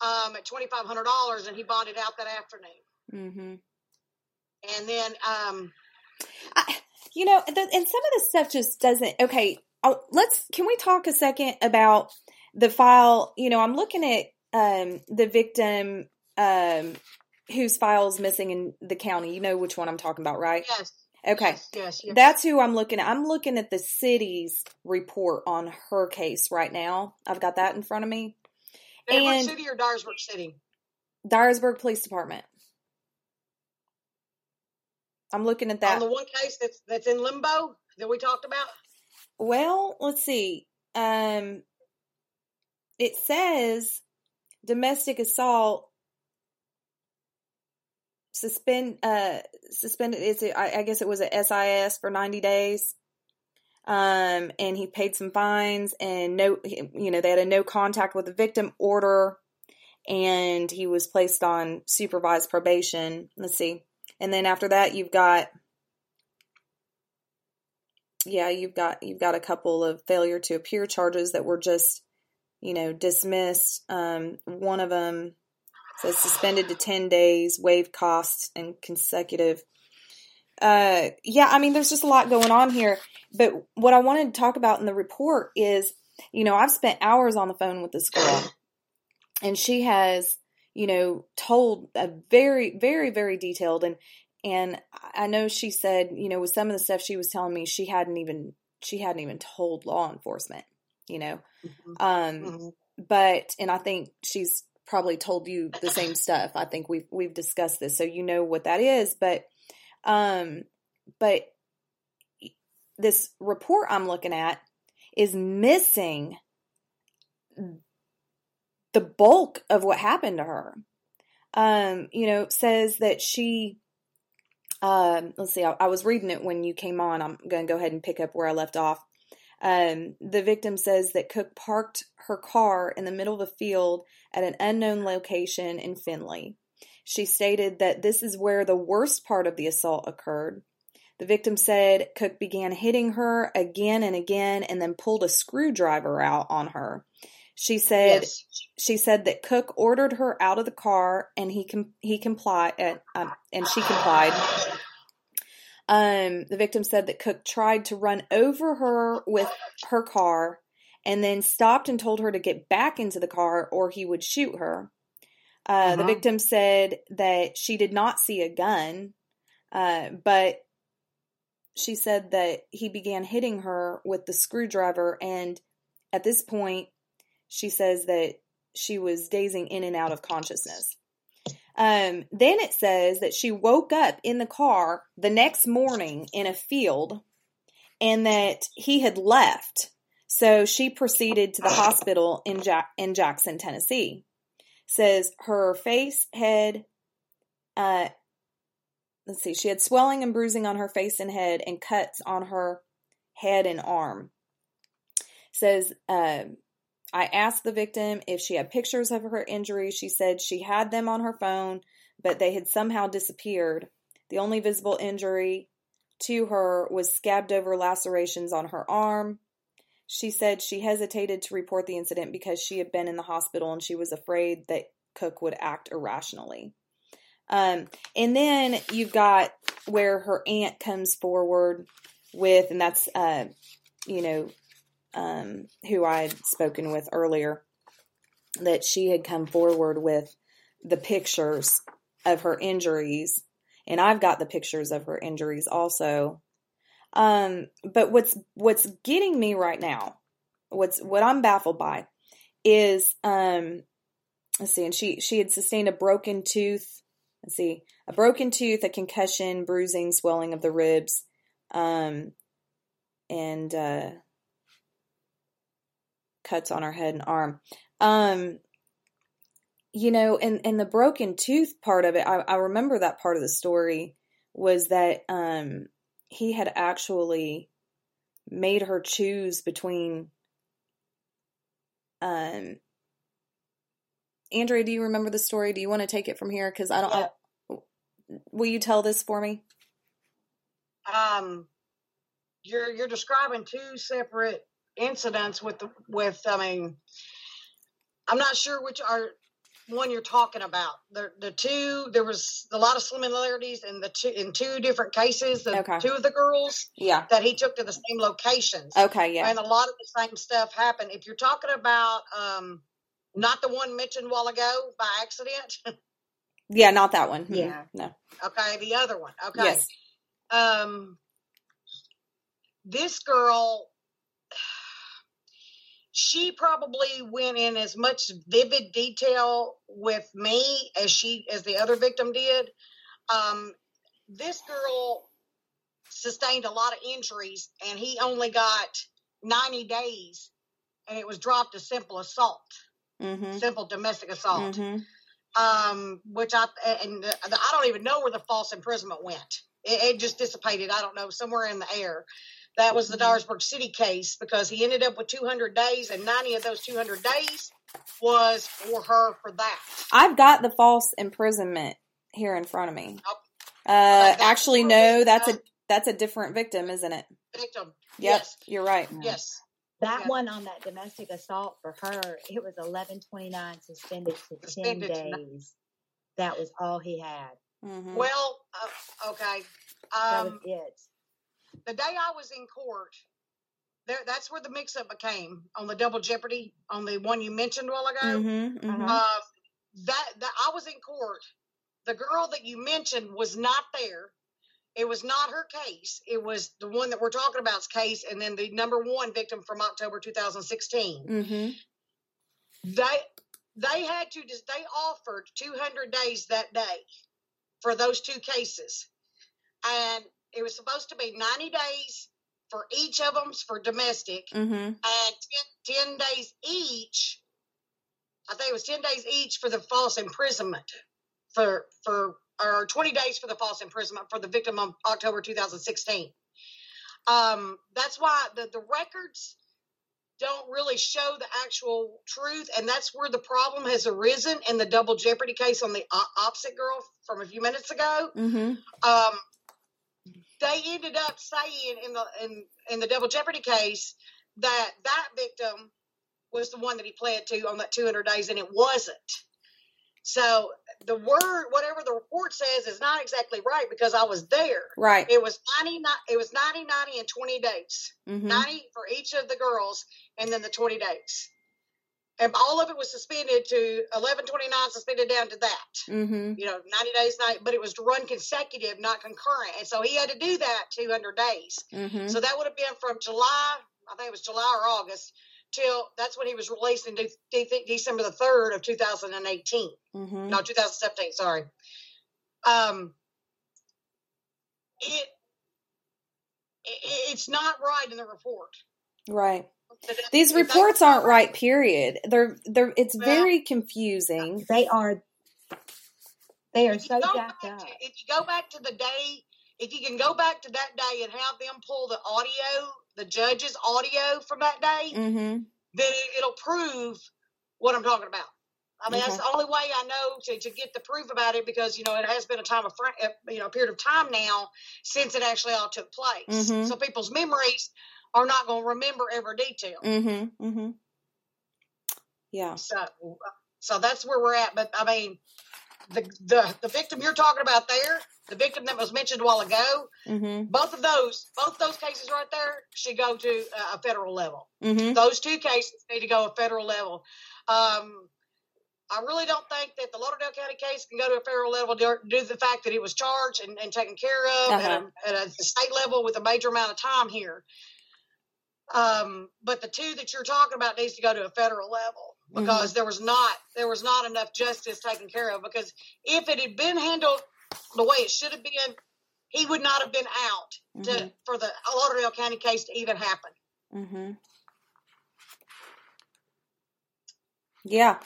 um, at twenty five hundred dollars, and he bonded out that afternoon. Mm-hmm. And then, um, I, you know, the, and some of this stuff just doesn't. Okay, oh, let's. Can we talk a second about the file? You know, I'm looking at um, the victim um, whose file is missing in the county. You know which one I'm talking about, right? yes, Okay. yes, yes, yes. That's who I'm looking at. I'm looking at the city's report on her case right now. I've got that in front of me. Edward and- City or Dyersburg City? Dyersburg Police Department. I'm looking at that. On the one case that's that's in limbo that we talked about. Well, let's see. Um, it says domestic assault suspend uh suspended. It's I guess it was a SIS for ninety days. Um, and he paid some fines and no, you know, they had a no contact with the victim order, and he was placed on supervised probation. Let's see, and then after that, you've got yeah, you've got you've got a couple of failure to appear charges that were just, you know, dismissed. Um, one of them says suspended to ten days, waived costs, and consecutive. Uh, yeah, I mean, there's just a lot going on here. But what I wanted to talk about in the report is, you know, I've spent hours on the phone with this girl, and she has, you know, told a very, very, very detailed and and I know she said, you know, with some of the stuff she was telling me, she hadn't even she hadn't even told law enforcement, you know. Mhm. Um Mhm. but and I think she's probably told you the same stuff. I think we've we've discussed this, so you know what that is. But um, but this report I'm looking at is missing the bulk of what happened to her. Um, you know, says that she. Um, let's see. I, I was reading it when you came on. I'm going to go ahead and pick up where I left off. Um, the victim says that Cook parked her car in the middle of a field at an unknown location in Finley. She stated that this is where the worst part of the assault occurred. The victim said Cook began hitting her again and again and then pulled a screwdriver out on her. She said Yes. she said that Cook ordered her out of the car and he com- he complied uh, um, and she complied. Um, the victim said that Cook tried to run over her with her car and then stopped and told her to get back into the car or he would shoot her. Uh, The Uh-huh. victim said that she did not see a gun, uh, but she said that he began hitting her with the screwdriver, and at this point, she says that she was dazing in and out of consciousness. Um, then it says that she woke up in the car the next morning in a field and that he had left. So she proceeded to the hospital in, ja- in Jackson, Tennessee. Says her face, head, uh, let's see, she had swelling and bruising on her face and head and cuts on her head and arm. Says, um, I asked the victim if she had pictures of her injuries. She said she had them on her phone, but they had somehow disappeared. The only visible injury to her was scabbed over lacerations on her arm. She said she hesitated to report the incident because she had been in the hospital and she was afraid that Cook would act irrationally. Um, and then you've got where her aunt comes forward with, and that's, uh, you know, um, who I had spoken with earlier, that she had come forward with the pictures of her injuries, and I've got the pictures of her injuries also. Um, but what's what's getting me right now, what's what I'm baffled by, is um, let's see, and she she had sustained a broken tooth. Let's see, a broken tooth, a concussion, bruising, swelling of the ribs, um, and uh, cuts on her head and arm. Um, you know, and and the broken tooth part of it, I, I remember that part of the story was that um, he had actually made her choose between Um, Andrea, do you remember the story? Do you want to take it from here? Because I don't. Yeah. I, will you tell this for me? Um, you're you're describing two separate incidents with with. I mean, I'm not sure which are one you're talking about. The the two there was a lot of similarities in the two in two different cases. The Okay. two of the girls Yeah. that he took to the same locations. Okay. Yeah. and a lot of the same stuff happened. If you're talking about um, not the one mentioned a while ago by accident, Yeah. Not that one. Mm-mm. Yeah. No. okay, the other one, okay. Yes. Um, this girl, she probably went in as much vivid detail with me as she as the other victim did. Um, this girl sustained a lot of injuries, and he only got 90 days, and it was dropped as simple assault, Mm-hmm. simple domestic assault Mm-hmm. um, which I and the, I don't even know where the false imprisonment went. It, it just dissipated. I don't know somewhere in the air. That was the Dyersburg City case because he ended up with 200 days, and 90 of those 200 days was for her for that. I've got the false imprisonment here in front of me. Oh. Uh, that's actually, no, we- that's a that's a different victim, isn't it? Victim. Yep, Yes. you're right. Yes. That Yeah. one on that domestic assault for her, it was eleven twenty nine suspended to ten Suspended to nine. days. That was all he had. Mm-hmm. Well, uh, okay. That Um, was it. The day I was in court, there that's where the mix-up became on the double jeopardy on the one you mentioned a while ago. Mm-hmm. Mm-hmm. Uh, that that I was in court. The girl that you mentioned was not there. It was not her case. It was the one that we're talking about's case, and then the number one victim from October 2016. Mm-hmm. They they had to they offered 200 days that day for those two cases, and it was supposed to be 90 days for each of them for domestic, Mm-hmm. and 10, 10 days each. I think it was 10 days each for the false imprisonment for for or 20 days for the false imprisonment for the victim of October 2016. Um, that's why the, the records don't really show the actual truth, and that's where the problem has arisen in the double jeopardy case on the opposite girl from a few minutes ago Mm-hmm. um, they ended up saying in the in in the double jeopardy case that that victim was the one that he pled to on that 200 days, and it wasn't. So the word, whatever the report says, is not exactly right because I was there. Right. It was 90, it was 90, 90, and 20 days. Mm-hmm. 90 for each of the girls, and then the 20 days. And all of it was suspended to 1129, suspended down to that Mm-hmm. you know, 90 days night, but it was to run consecutive, not concurrent. And so he had to do that 200 days. Mm-hmm. So that would have been from July, I think it was July or August, till that's when he was released in de- de- December the 3rd of 2018. Mm-hmm. No, 2017, sorry. Um, it, it it's not right in the report. Right. But if- These reports aren't right. Period. They're they're. It's Well- very confusing. They are they are so jacked up. to, if you go back to the day, if you can go back to that day and have them pull the audio, the judge's audio from that day, Mm-hmm. then it, it'll prove what I'm talking about. I mean, that's the only way I know to, to get the proof about it because you know it has been a time of uh, you know a period of time now since it actually all took place. Mhm. So people's memories are not going to remember every detail. Mm-hmm. Mm-hmm. Yeah. So, so that's where we're at. But I mean, the the the victim you're talking about there, the victim that was mentioned a while ago, Mm-hmm. both of those, both those cases right there should go to a federal level. Mm-hmm. Those two cases need to go a federal level. Um, I really don't think that the Lauderdale County case can go to a federal level due, due to the fact that it was charged and, and taken care of Uh-huh. at, a, at a state level with a major amount of time here. Um, but the two that you're talking about needs to go to a federal level because there was not there was not enough justice taken care of. Because if it had been handled the way it should have been, he would not have been out to, Mhm. for the Lauderdale County case to even happen. Mm-hmm. Yeah.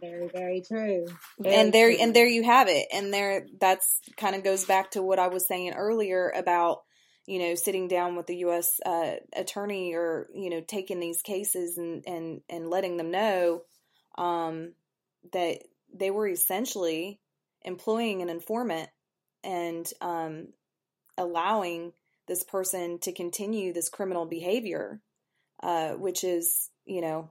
Very, very true. Very and there true. and there you have it and there that's kind of goes back to what i was saying earlier about you know, sitting down with the U.S. Uh, attorney or you know, taking these cases and and and letting them know um, that they were essentially employing an informant and um, allowing this person to continue this criminal behavior, uh, which is, you know,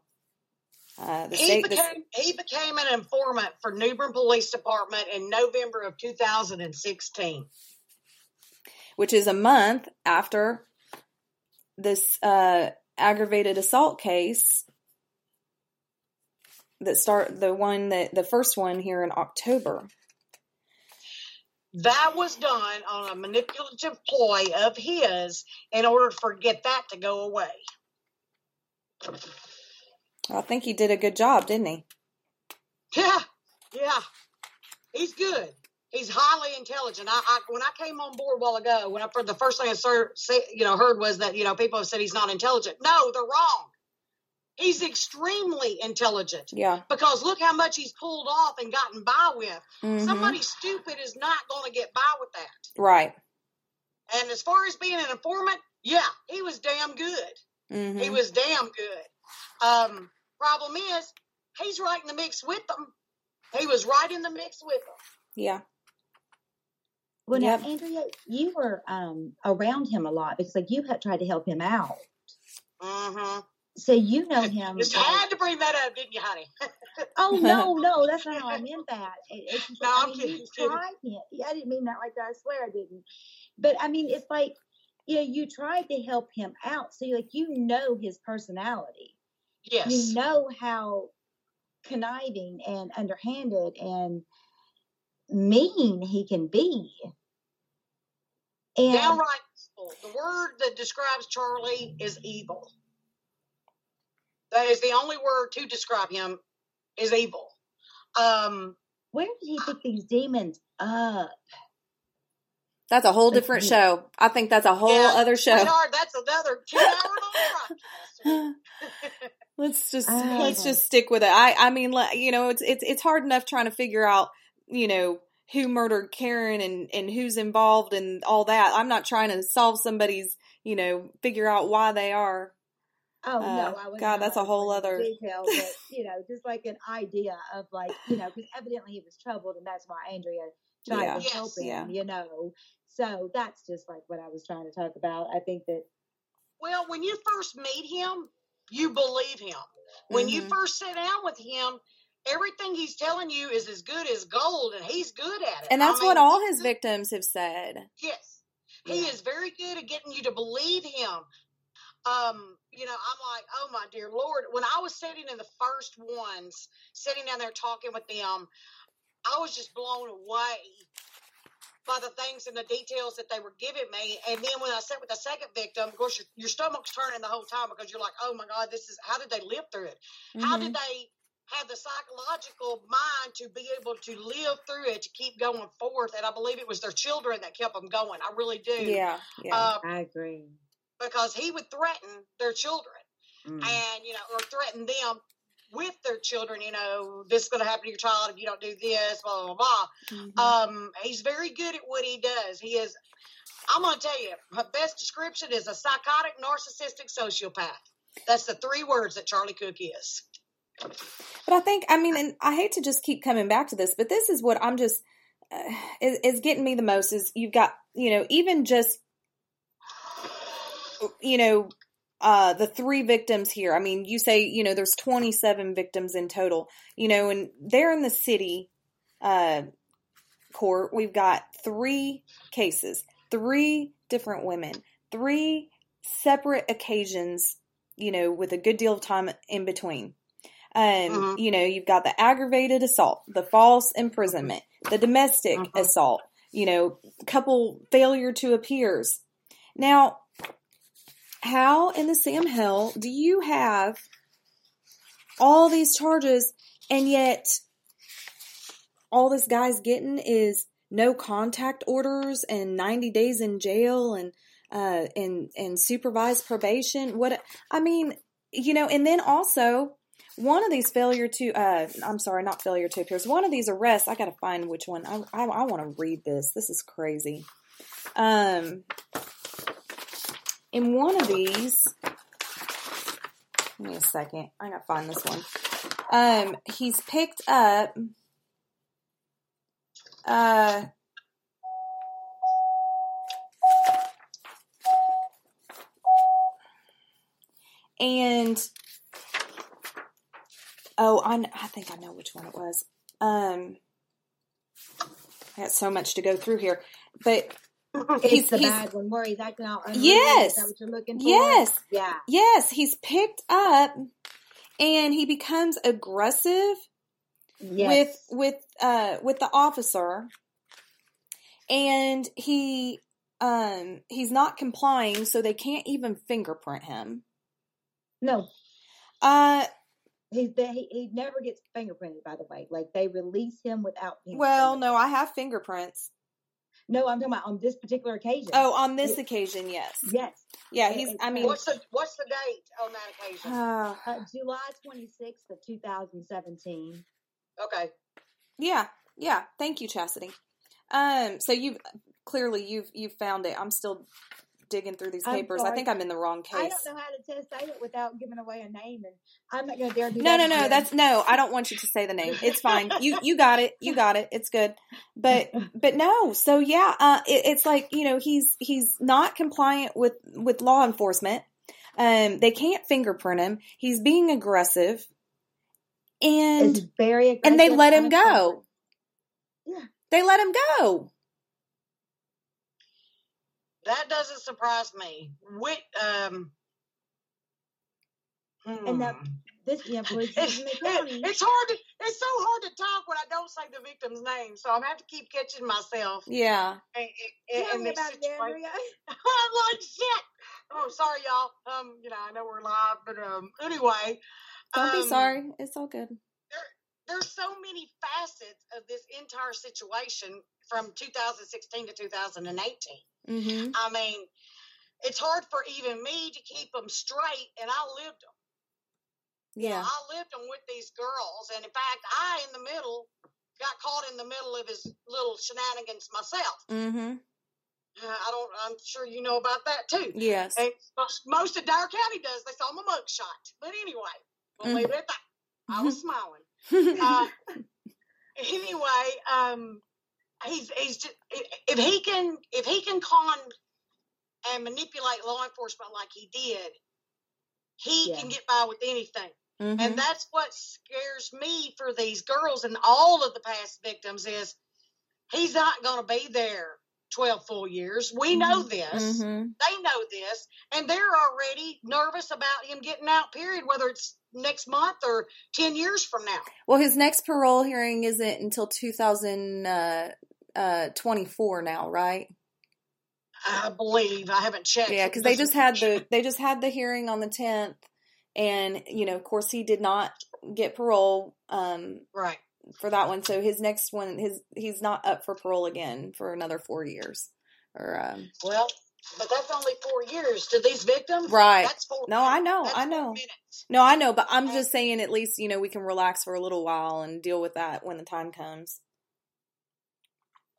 uh, the he state. became the, he became an informant for Newbern Police Department in November of 2016. Which is a month after this uh, aggravated assault case that start the one that the first one here in October. That was done on a manipulative ploy of his in order to forget that to go away. I think he did a good job, didn't he? Yeah, yeah, he's good. He's highly intelligent. I, I when I came on board a while ago, when I the first thing I sir, you know heard was that you know people have said he's not intelligent. No, they're wrong. He's extremely intelligent Yeah. because look how much he's pulled off and gotten by with. Mhm. Somebody stupid is not going to get by with that. Right. And as far as being an informant, yeah, he was damn good. hmm He was damn good. Um, problem is, he's right in the mix with them. He was right in the mix with them. Yeah. Well, Yep. now, Andrea, you were um, around him a lot because, like, you had tried to help him out. Mm-hmm. So you know him. Just like- had to bring that up, didn't you, honey? oh no, no, that's not how I meant that. It, it's just No, like, I I'm mean, kidding, you kidding. tried him. Yeah, I didn't mean that like that. I swear I didn't. But I mean, it's like, you know, you tried to help him out, so like you know his personality. yes. You know how conniving and underhanded and mean he can be. And Downright evil. The word that describes Charlie is evil. That is the only word to describe him is evil. Um, where did he pick these demons up? That's a whole different show. I think that's a whole yeah, other show. sweetheart, that's another two-hour long podcast. let's just let's just stick with it. I I mean, you know, it's it's it's hard enough trying to figure out, you know, who murdered Karen and and who's involved and all that. I'm not trying to solve somebody's, you know, figure out why they are. Oh Uh, no, I was God, that's a whole other- detail, but you know, just like an idea of like you know, because evidently he was troubled, and that's why Andrea tried Yeah. to help Yes. him. You know, so that's just like what I was trying to talk about. I think that Well, when you first meet him, you believe him. When you Mhm. first sit down with him, everything he's telling you is as good as gold, and he's good at it. And I that's what all his victims have said. Yes, he Yeah. is very good at getting you to believe him. Um, you know, I'm like, oh my dear Lord. When I was sitting in the first ones, sitting down there talking with them, I was just blown away by the things and the details that they were giving me. And then when I sat with the second victim, of course, your, your stomach's turning the whole time because you're like, oh my God, this is how did they live through it? How Mhm. did they have the psychological mind to be able to live through it, to keep going forth? And I believe it was their children that kept them going. I really do. Yeah, yeah. Uh, I agree. because he would threaten their children Mm. and, you know, or threaten them with their children, you know, this is going to happen to your child if you don't do this, blah, blah, blah. Mhm. Um, he's very good at what he does. He is, I'm going to tell you, my best description is a psychotic, narcissistic sociopath. That's the three words that Charlie Cook is. But I think, I mean, and I hate to just keep coming back to this, but this is what I'm just uh, is, is getting me the most is you've got, you know, even just, you know, uh, the three victims here. I mean, you say, you know, there's 27 victims in total, you know, and they're in the city uh, court. We've got three cases, three different women, three separate occasions, you know, with a good deal of time in between. Um, Mhm. you know, you've got the aggravated assault, the false imprisonment, the domestic Mhm. assault, you know, couple failure to appears. Now, how in the Sam hell do you have all these charges and yet all this guy's getting is no contact orders and 90 days in jail and uh and and supervised probation what i mean you know and then also one of these failure to uh i'm sorry not failure to appear one of these arrests i gotta find which one i i, I want to read this this is crazy um in one of these, give me a second. I gotta find this one. Um, he's picked up. Uh, and oh, I, I think I know which one it was. Um, I got so much to go through here, but It's He's- the he's- bad one where he's acting out. Yes. That what you're looking for? yes, Yeah. yes, he's picked up, and he becomes aggressive Yes. with with uh with the officer and he um he's not complying so they can't even fingerprint him no, uh he, they, he he never gets fingerprinted. By the way, like they release him without. being well no i have fingerprints no, I'm talking about on this particular occasion. oh on this Yeah. occasion yes yes, yeah he's i mean What's the What's the date on that occasion? uh, uh, July 26th of 2017. Okay. yeah yeah thank you chastity um so you've clearly you've you've found it i'm still digging through these papers i think i'm in the wrong case. I don't know how to test say it without giving away a name, and I'm not going to dare do No, that. no, no. again. That's no. I don't want you to say the name. It's fine. You you got it. You got it. It's good. But but no. So yeah, uh, it, it's like you know he's he's not compliant with with law enforcement. Um, they can't fingerprint him. He's being aggressive, and it's very aggressive. and they let him go. Yeah. They let him go. That doesn't surprise me. With um. And that- hmm. This yeah, police It's, in it's hard. To, it's so hard to talk when I don't say the victim's name, so I'm gonna have to keep catching myself. Yeah. In, in, Tell in me about it. Andrea. I'm like shit. Oh, sorry, y'all. Um, you know, I know we're live, but um, anyway. Don't be um, sorry. It's all good. There, there's so many facets of this entire situation from 2016 to 2018. Mm-hmm. I mean, it's hard for even me to keep them straight, and I lived them. Yeah. I lived them with these girls, and in fact, I in the middle got caught in the middle of his little shenanigans myself. Mm-hmm. Uh, I don't. I'm sure you know about that too. Yes. And most- of Dyer County does. They saw my mugshot, but anyway, we'll Mhm. leave it at that. I was smiling. Uh, anyway, um, he's he's just if he can if he can con and manipulate law enforcement like he did, he Yeah. can get by with anything. Mhm. And that's what scares me for these girls and all of the past victims is he's not going to be there 12 full years. We know this. Mhm. They know this. And they're already nervous about him getting out, period, whether it's next month or 10 years from now. Well, his next parole hearing isn't until 2024 now, right? I believe. I haven't checked. Yeah, because they just had the they just had the hearing on the 10th, and you know, of course, he did not get parole um, Right. for that one. So his next one, his he's not up for parole again for another four years. Or um, Well, but that's only four years to these victims. Right. That's four. No, I know, I know. No, I know, but I'm just saying, at least you know we can relax for a little while and deal with that when the time comes.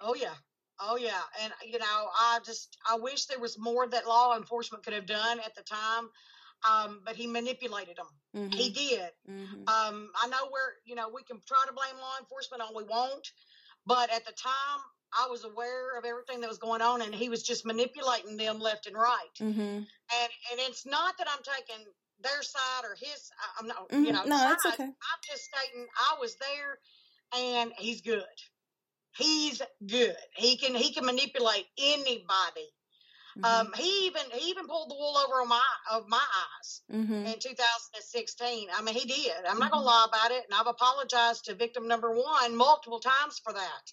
Oh yeah. Oh yeah. And you know, I just I wish there was more that law enforcement could have done at the time. Um, but he manipulated them. hmm He did. hmm Um, I know we're you know we can try to blame law enforcement all we want, but at the time I was aware of everything that was going on, and he was just manipulating them left and right. hmm And and it's not that I'm taking their side or his. I'm not. You know, No, side. it's okay. I'm just stating I was there, and he's good. He's good. He can he can manipulate anybody. Mm-hmm. Um, he even he even pulled the wool over on my of my eyes hmm in 2016. I mean, he did. I'm not gonna lie about it, and I've apologized to victim number one multiple times for that.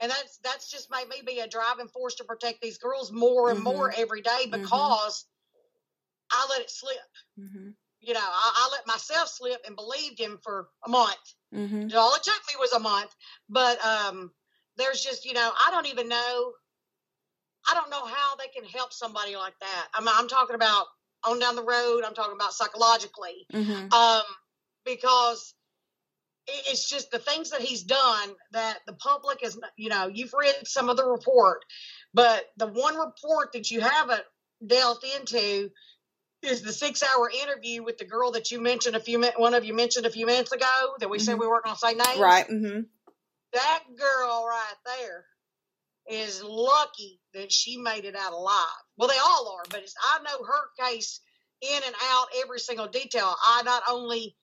And that's that's just made me be a driving force to protect these girls more and more every day because I let it slip. You know, I, I let myself slip and believed him for a month. All it took me was a month. But um, there's just, you know, I don't even know. I don't know how they can help somebody like that. I'm, I'm talking about on down the road. I'm talking about psychologically, hmm um, because it's just the things that he's done that the public is, you know, you've read some of the report, but the one report that you haven't delved into is the six hour interview with the girl that you mentioned a few minutes, one of you mentioned a few minutes ago that we said Mhm. we weren't going to say names. Right. Mm-hmm. That girl right there is lucky that she made it out alive. Well, they all are, but it's, I know her case in and out, every single detail. I not only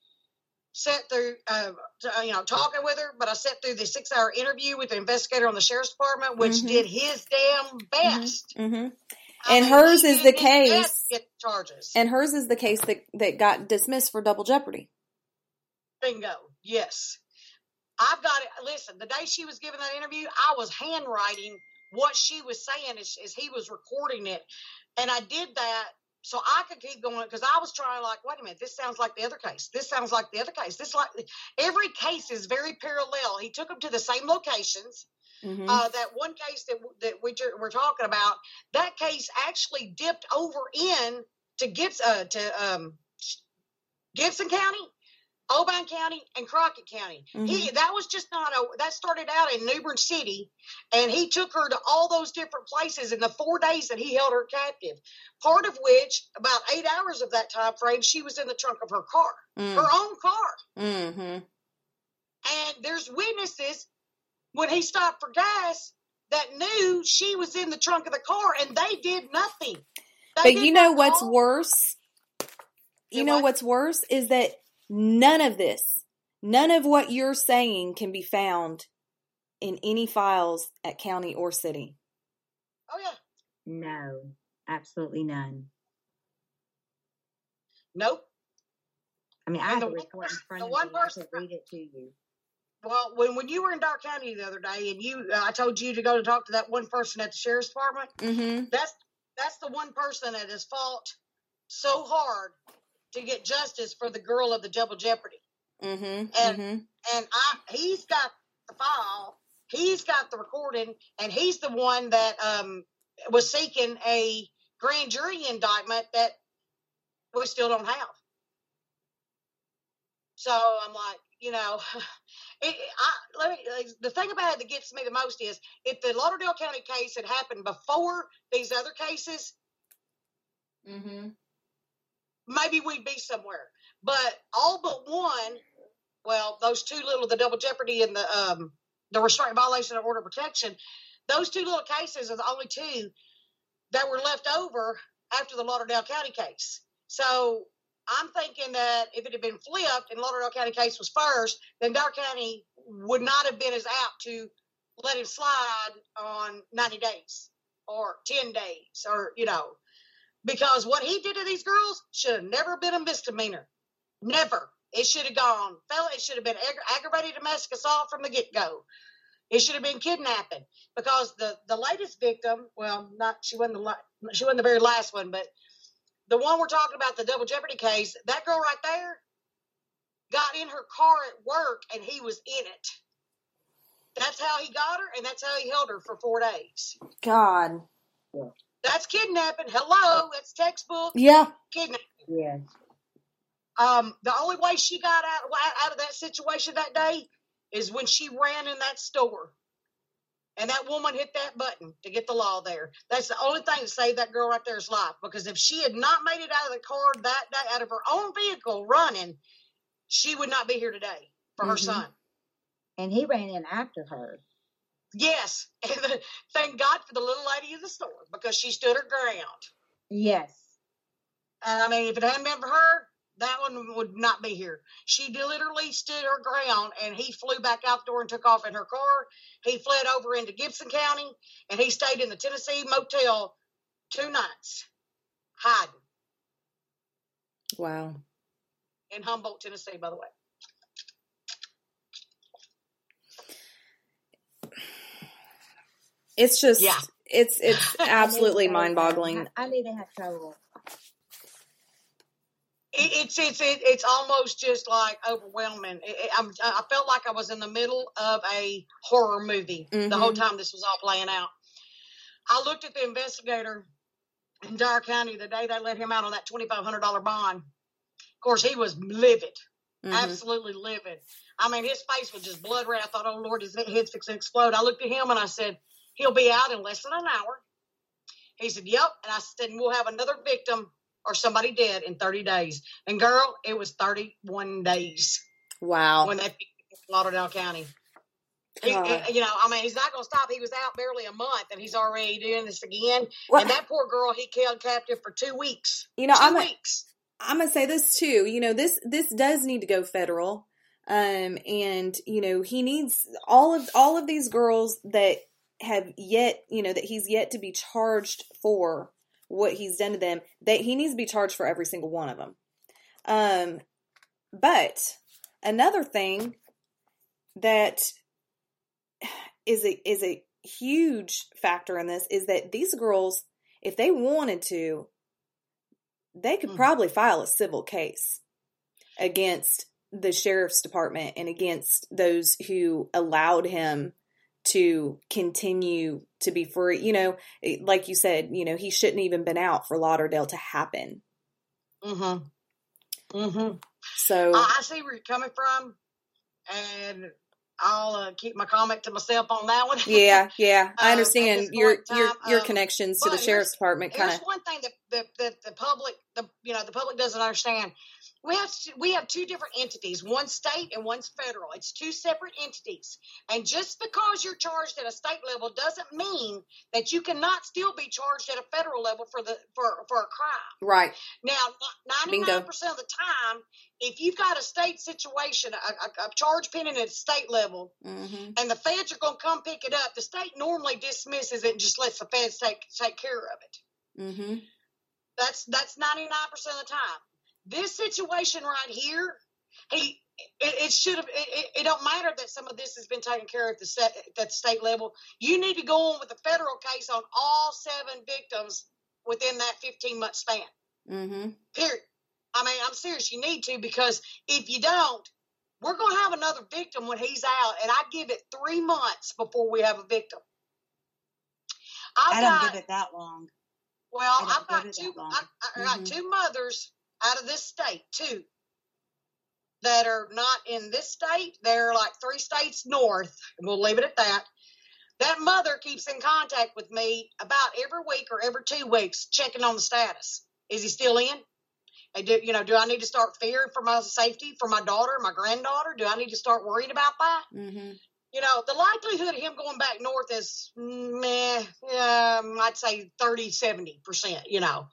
sat through, uh, uh, you know, talking with her, but I sat through the six hour interview with the investigator on the sheriff's department, which Mhm. did his damn best. Mm-hmm. And mean, hers is the case- Get charges. And hers is the case that that got dismissed for double jeopardy. Bingo. Yes. I've got it. Listen, the day she was giving that interview, I was handwriting what she was saying as, as he was recording it. And I did that so I could keep going because I was trying, like, wait a minute, this sounds like the other case. This sounds like the other case. This like every case is very parallel. He took them to the same locations. Mm-hmm. Uh, that one case that that we were talking about, that case actually dipped over in to Gibbs uh, to um, Gibson County, Obion County, and Crockett County. He that was just not a that started out in Newbern City, and he took her to all those different places in the four days that he held her captive. Part of which, about eight hours of that time frame, she was in the trunk of her car, her own car. Mm-hmm. And there's witnesses when he stopped for gas that knew she was in the trunk of the car and they did nothing. They But did you know what's call. worse? You Do know what? what's worse is that none of this, none of what you're saying can be found in any files at county or city. Oh yeah. No, absolutely none. Nope. I mean, I And have the the one report in person- front the of one me. I person- read it to you. Well, when when you were in Dyer County the other day, and you, uh, I told you to go to talk to that one person at the sheriff's department. Mm-hmm. That's that's the one person that has fought so hard to get justice for the girl of the double jeopardy. Mm-hmm. And- mm-hmm. and I he's got the file, he's got the recording, and he's the one that um was seeking a grand jury indictment that we still don't have. So I'm like, you know, it, I, let me, like, the thing about it that gets me the most is if the Lauderdale County case had happened before these other cases, Mm-hmm. Maybe we'd be somewhere. But all but one, well, those two little, the double jeopardy and the um, the restraint violation of order of protection, those two little cases are the only two that were left over after the Lauderdale County case. So I'm thinking that if it had been flipped and Lauderdale County case was first, then Dyer County would not have been as apt to let him slide on 90 days or 10 days or, you know, because what he did to these girls should have never been a misdemeanor. Never. It should have gone, fella, it should have been ag- aggravated domestic assault from the get go. It should have been kidnapping because the, the latest victim, well, not she wasn't the la- she wasn't the very last one, but the one we're talking about, the double jeopardy case, that girl right there got in her car at work and he was in it. That's how he got her, and that's how he held her for four days. God. That's kidnapping. Hello, that's textbook Yeah. kidnapping. Yes. Um, the only way she got out out of that situation that day is when she ran in that store, and that woman hit that button to get the law there. That's the only thing that saved that girl right there's life. Because if she had not made it out of the car that day, out of her own vehicle running, she would not be here today for her Mhm. son. And he ran in after her. Yes, and thank God for the little lady in the store because she stood her ground. Yes. And I mean, if it hadn't been for her, that one would not be here. She literally stood her ground, and he flew back out the door and took off in her car. He fled over into Gibson County, and he stayed in the Tennessee motel two nights, hiding Wow. in Humboldt, Tennessee. By the way, It's just Yeah. it's it's absolutely mind boggling. I knew they had trouble. it, it's it's it, it's almost just like overwhelming. It, it, I'm, I felt like I was in the middle of a horror movie the whole time this was all playing out. I looked at the investigator in Dyer County the day they let him out on that twenty five hundred dollar bond. Of course, he was livid, Mhm. absolutely livid. I mean, his face was just blood red. I thought, oh Lord, his head's fixing to explode. I looked at him and I said, he'll be out in less than an hour. He said, Yep. And I said, We'll have another victim or somebody dead in 30 days. And girl, it was 31 days Wow. when they Lauderdale County. He, he- you know, I mean, he's not going to stop. He was out barely a month, and he's already doing this again. Well, and that poor girl, he held captive for two weeks. you know, 2 I'm weeks. I'm gonna say this too. You know, this this does need to go federal. Um, and you know, he needs all of all of these girls that have yet, you know, that he's yet to be charged for what he's done to them. That he needs to be charged for every single one of them. Um, but another thing that is a is a huge factor in this is that these girls, if they wanted to, they could Mm. probably file a civil case against the sheriff's department and against those who allowed him to continue to be free. You know, like you said, you know, he shouldn't even been out for Lauderdale to happen. Mm-hmm. Mm-hmm. So I, I see where you're coming from, and I'll uh, keep my comment to myself on that one. yeah, yeah, I Um, understand this your your your um, connections to the sheriff's department kind of one thing that the, the, the public, the you know, the public doesn't understand. We have we have two different entities, one state and one's federal. It's two separate entities, and just because you're charged at a state level doesn't mean that you cannot still be charged at a federal level for the for for a crime. right. Now, ninety nine percent of the time, if you've got a state situation, a, a, a charge pending at a state level, hmm and the feds are going to come pick it up, the state normally dismisses it and just lets the feds take take care of it. hmm That's that's ninety nine percent of the time. This situation right here, he it, it should have. It, it, don't matter that some of this has been taken care of at the set, at the state level. You need to go on with the federal case on all seven victims within that fifteen month span. hmm Period. I mean, I'm serious. You need to because if you don't, we're going to have another victim when he's out, and I give it three months before we have a victim. I've I don't got, give it that long. well, I've got two. I, I got Mhm. two mothers out of this state, two that are not in this state. They're like three states north. and We'll leave it at that. That mother keeps in contact with me about every week or every two weeks, checking on the status. Is he still in? And do you know? Do I need to start fearing for my safety for my daughter, my granddaughter? Do I need to start worrying about that? hmm you know, the likelihood of him going back north is meh, um, I'd say 30, 70%, you know.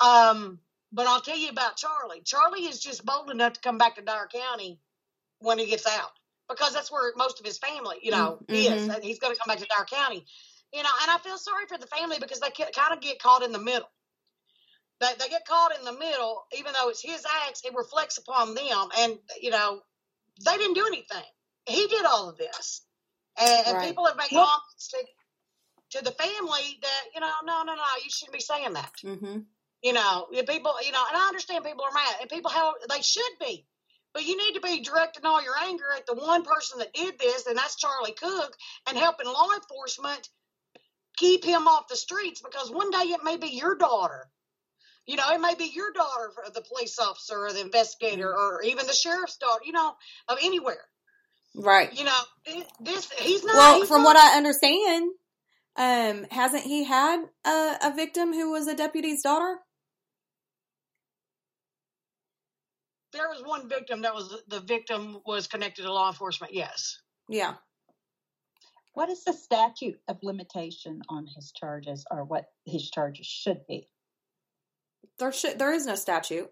Um, but I'll tell you about Charlie. Charlie is just bold enough to come back to Dyer County when he gets out because that's where most of his family, you know, is. Mhm. And he's going to come back to Dyer County, you know, and I feel sorry for the family because they kind of get caught in the middle. They, they get caught in the middle, even though it's his acts, it reflects upon them. And, you know, they didn't do anything. He did all of this. And, and Right. people have made Well- comments to, to the family that, you know, no, no, no, you shouldn't be saying that. hmm You know, people, you know, and I understand people are mad, and people have, they should be. But you need to be directing all your anger at the one person that did this, and that's Charlie Cook, and helping law enforcement keep him off the streets because one day it may be your daughter. You know, it may be your daughter, or the police officer, or the investigator, or even the sheriff's daughter. You know, of anywhere. Right. You know, this, this he's not. Well, he's from not- what I understand, um, hasn't he had a, a victim who was a deputy's daughter? There was one victim that was the victim was connected to law enforcement. Yes. Yeah. What is the statute of limitation on his charges or what his charges should be? There should there is no statute.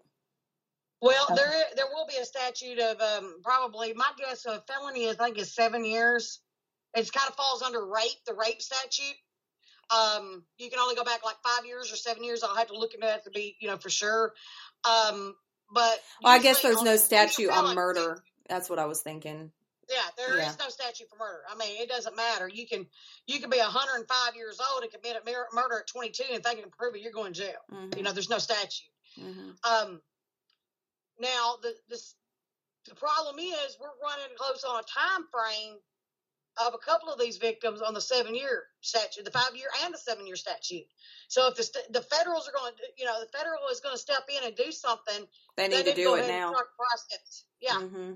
Well, Okay. there there will be a statute of um, probably my guess of felony I think is seven years. It kind of falls under rape, the rape statute. Um, you can only go back like five years or seven years. I'll have to look into that to be you know for sure. Um, but Well, I guess there's no statute on murder. That's what I was thinking. Yeah, there is Yeah. no statute for murder. I mean, it doesn't matter. You can you can be 105 years old and commit a mur- murder at 22, and if they can prove it, you're going to jail. hmm You know, there's no statute. hmm Um, now the this the problem is we're running close on a time frame of a couple of these victims on the seven year statute, the five year and the seven year statute. So if the st- the federals are going to, you know, the federal is going to step in and do something, They they need to go do it now. process. Yeah, hmm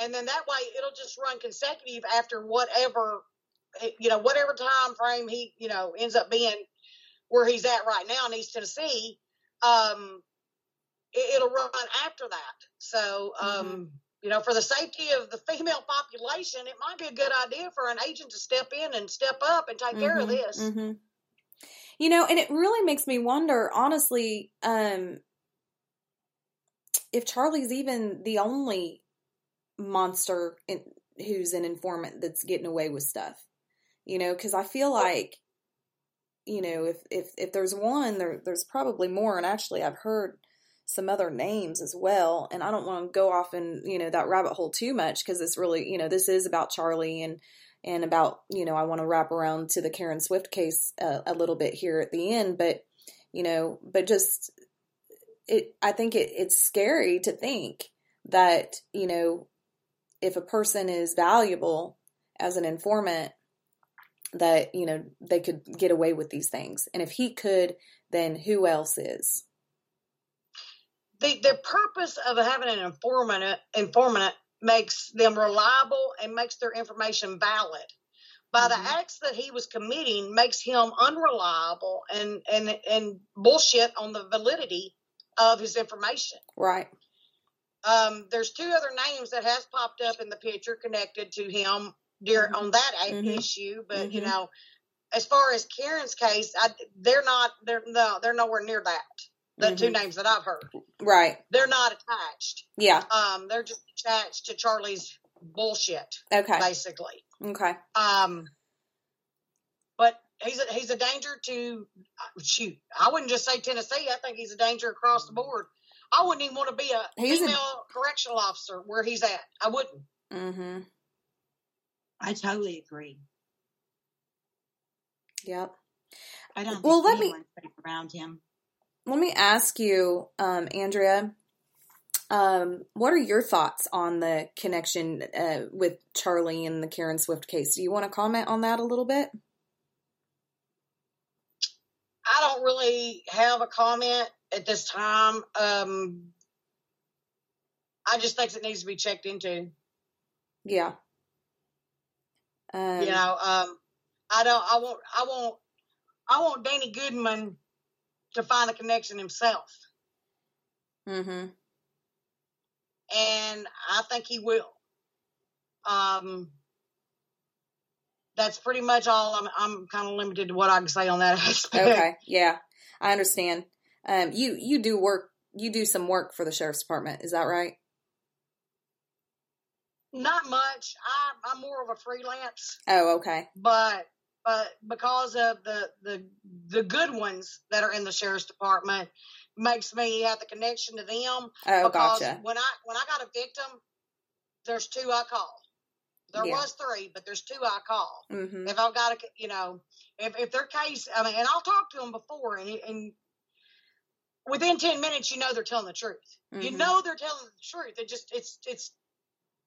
and then that way it'll just run consecutive after whatever, eh, you know, whatever time frame he, you know, ends up being where he's at right now in East Tennessee, um, it, will run after that. So, um, mm-hmm. You know, for the safety of the female population, it might be a good idea for an agent to step in and step up and take mm-hmm. care of mm-hmm. this. Mm-hmm. You know, and it really makes me wonder, honestly, um, if Charlie's even the only monster in, who's an informant that's getting away with stuff. You know, because I feel like, you know, if if if there's one, there there's probably more. And actually, I've heard some other names as well. And I don't want to go off in you know that rabbit hole too much because it's really you know this is about Charlie and and about you know I want to wrap around to the Karen Swift case uh, a little bit here at the end, but you know, but just it. I think it, it's scary to think that you know if a person is valuable as an informant that you know they could get away with these things and if he could then who else is the the purpose of having an informant informant makes them reliable and makes their information valid by mm-hmm. the acts that he was committing makes him unreliable and and and bullshit on the validity of his information right um, there's two other names that has popped up in the picture connected to him during mm-hmm. on that mm-hmm. issue, but mm-hmm. you know, as far as Karen's case, I, they're not. They're no. They're nowhere near that. The two mm-hmm. names that I've heard. Right. They're not attached. Yeah. Um, they're just attached to Charlie's bullshit. Okay. Basically. Okay. Um, but he's a, he's a danger to shoot. I wouldn't just say Tennessee. I think he's a danger across the board. I wouldn't even want to be a he's female a, correctional officer where he's at. I wouldn't. Mm-hmm. I totally agree. Yep. I don't. Well, let me around him. Let me ask you, um, Andrea. Um, what are your thoughts on the connection uh, with Charlie and the Karen Swift case? Do you want to comment on that a little bit? I don't really have a comment at this time. Um, I just think it needs to be checked into. Yeah. Um, you know, um, I don't. I want. I want. I want Danny Goodman to find a connection himself. Mm-hmm. And I think he will. Um, that's pretty much all. I'm. I'm kind of limited to what I can say on that aspect. Okay. Yeah, I understand. Um, you you do work. You do some work for the sheriff's department. Is that right? Not much. I, I'm more of a freelance. Oh, okay. But but because of the the the good ones that are in the sheriff's department makes me have the connection to them. Oh, because gotcha. When I when I got a victim, there's two I call. There yeah. was three, but there's two I call. Mm-hmm. If I've got a, you know, if if their case, I mean, and I'll talk to them before, and and within ten minutes, you know they're telling the truth. Mm-hmm. You know they're telling the truth. It just it's it's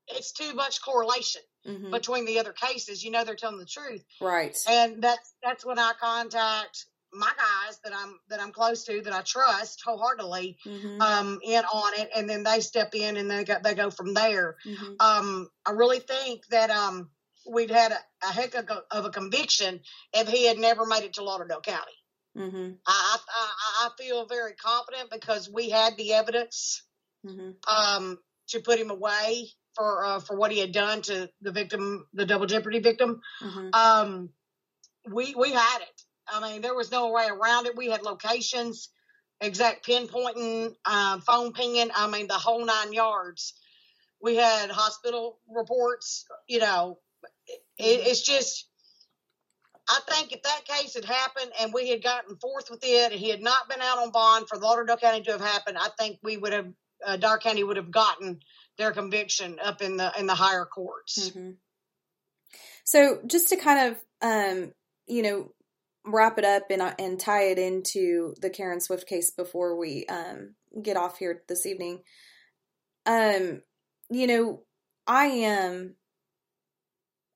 it's too much correlation mm-hmm. between the other cases. You know they're telling the truth, right? And that's that's when I contact my guys that I'm that I'm close to that I trust wholeheartedly mm-hmm. um, in on it, and then they step in and they go they go from there. Mm-hmm. Um, I really think that um, we'd had a, a heck of a, of a, conviction if he had never made it to Lauderdale County. Mm-hmm. I, I I feel very confident because we had the evidence mm-hmm. um, to put him away for uh, for what he had done to the victim, the double jeopardy victim. Mm-hmm. Um, we we had it. I mean, there was no way around it. We had locations, exact pinpointing, uh, phone pinging. I mean, the whole nine yards. We had hospital reports. You know, it, mm-hmm. it's just. I think if that case had happened and we had gotten forth with it, and he had not been out on bond for Lauderdale County to have happened, I think we would have, uh, County would have gotten their conviction up in the in the higher courts. Mm-hmm. So just to kind of um, you know wrap it up and uh, and tie it into the Karen Swift case before we um, get off here this evening. Um, you know, I am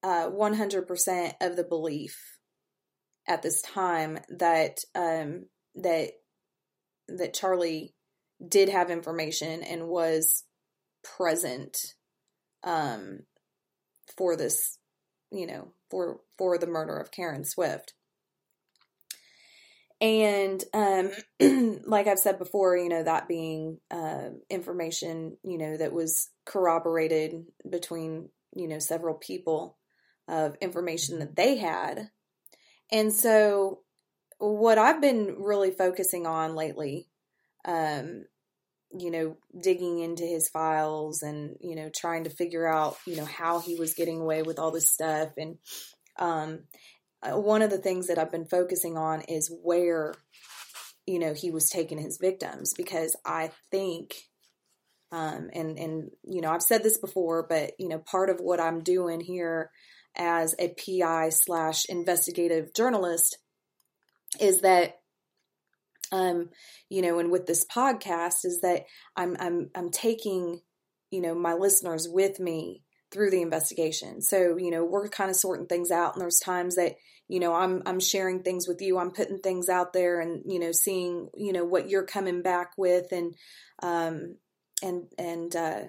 uh, 100% of the belief at this time that um, that that Charlie did have information and was present um, for this, you know, for for the murder of Karen Swift. and um, like I've said before, you know that being uh, information, you know that was corroborated between you know several people of information that they had, and so what I've been really focusing on lately, um, you know, digging into his files and you know trying to figure out you know how he was getting away with all this stuff. And um, uh, one of the things that I've been focusing on is where, you know, he was taking his victims because I think, um, and and you know, I've said this before, but you know, part of what I'm doing here as a PI slash investigative journalist is that um you know and with this podcast is that i'm i'm i'm taking you know my listeners with me through the investigation. So, you know, we're kind of sorting things out and there's times that, you know, I'm I'm sharing things with you, I'm putting things out there and, you know, seeing, you know, what you're coming back with and um and and uh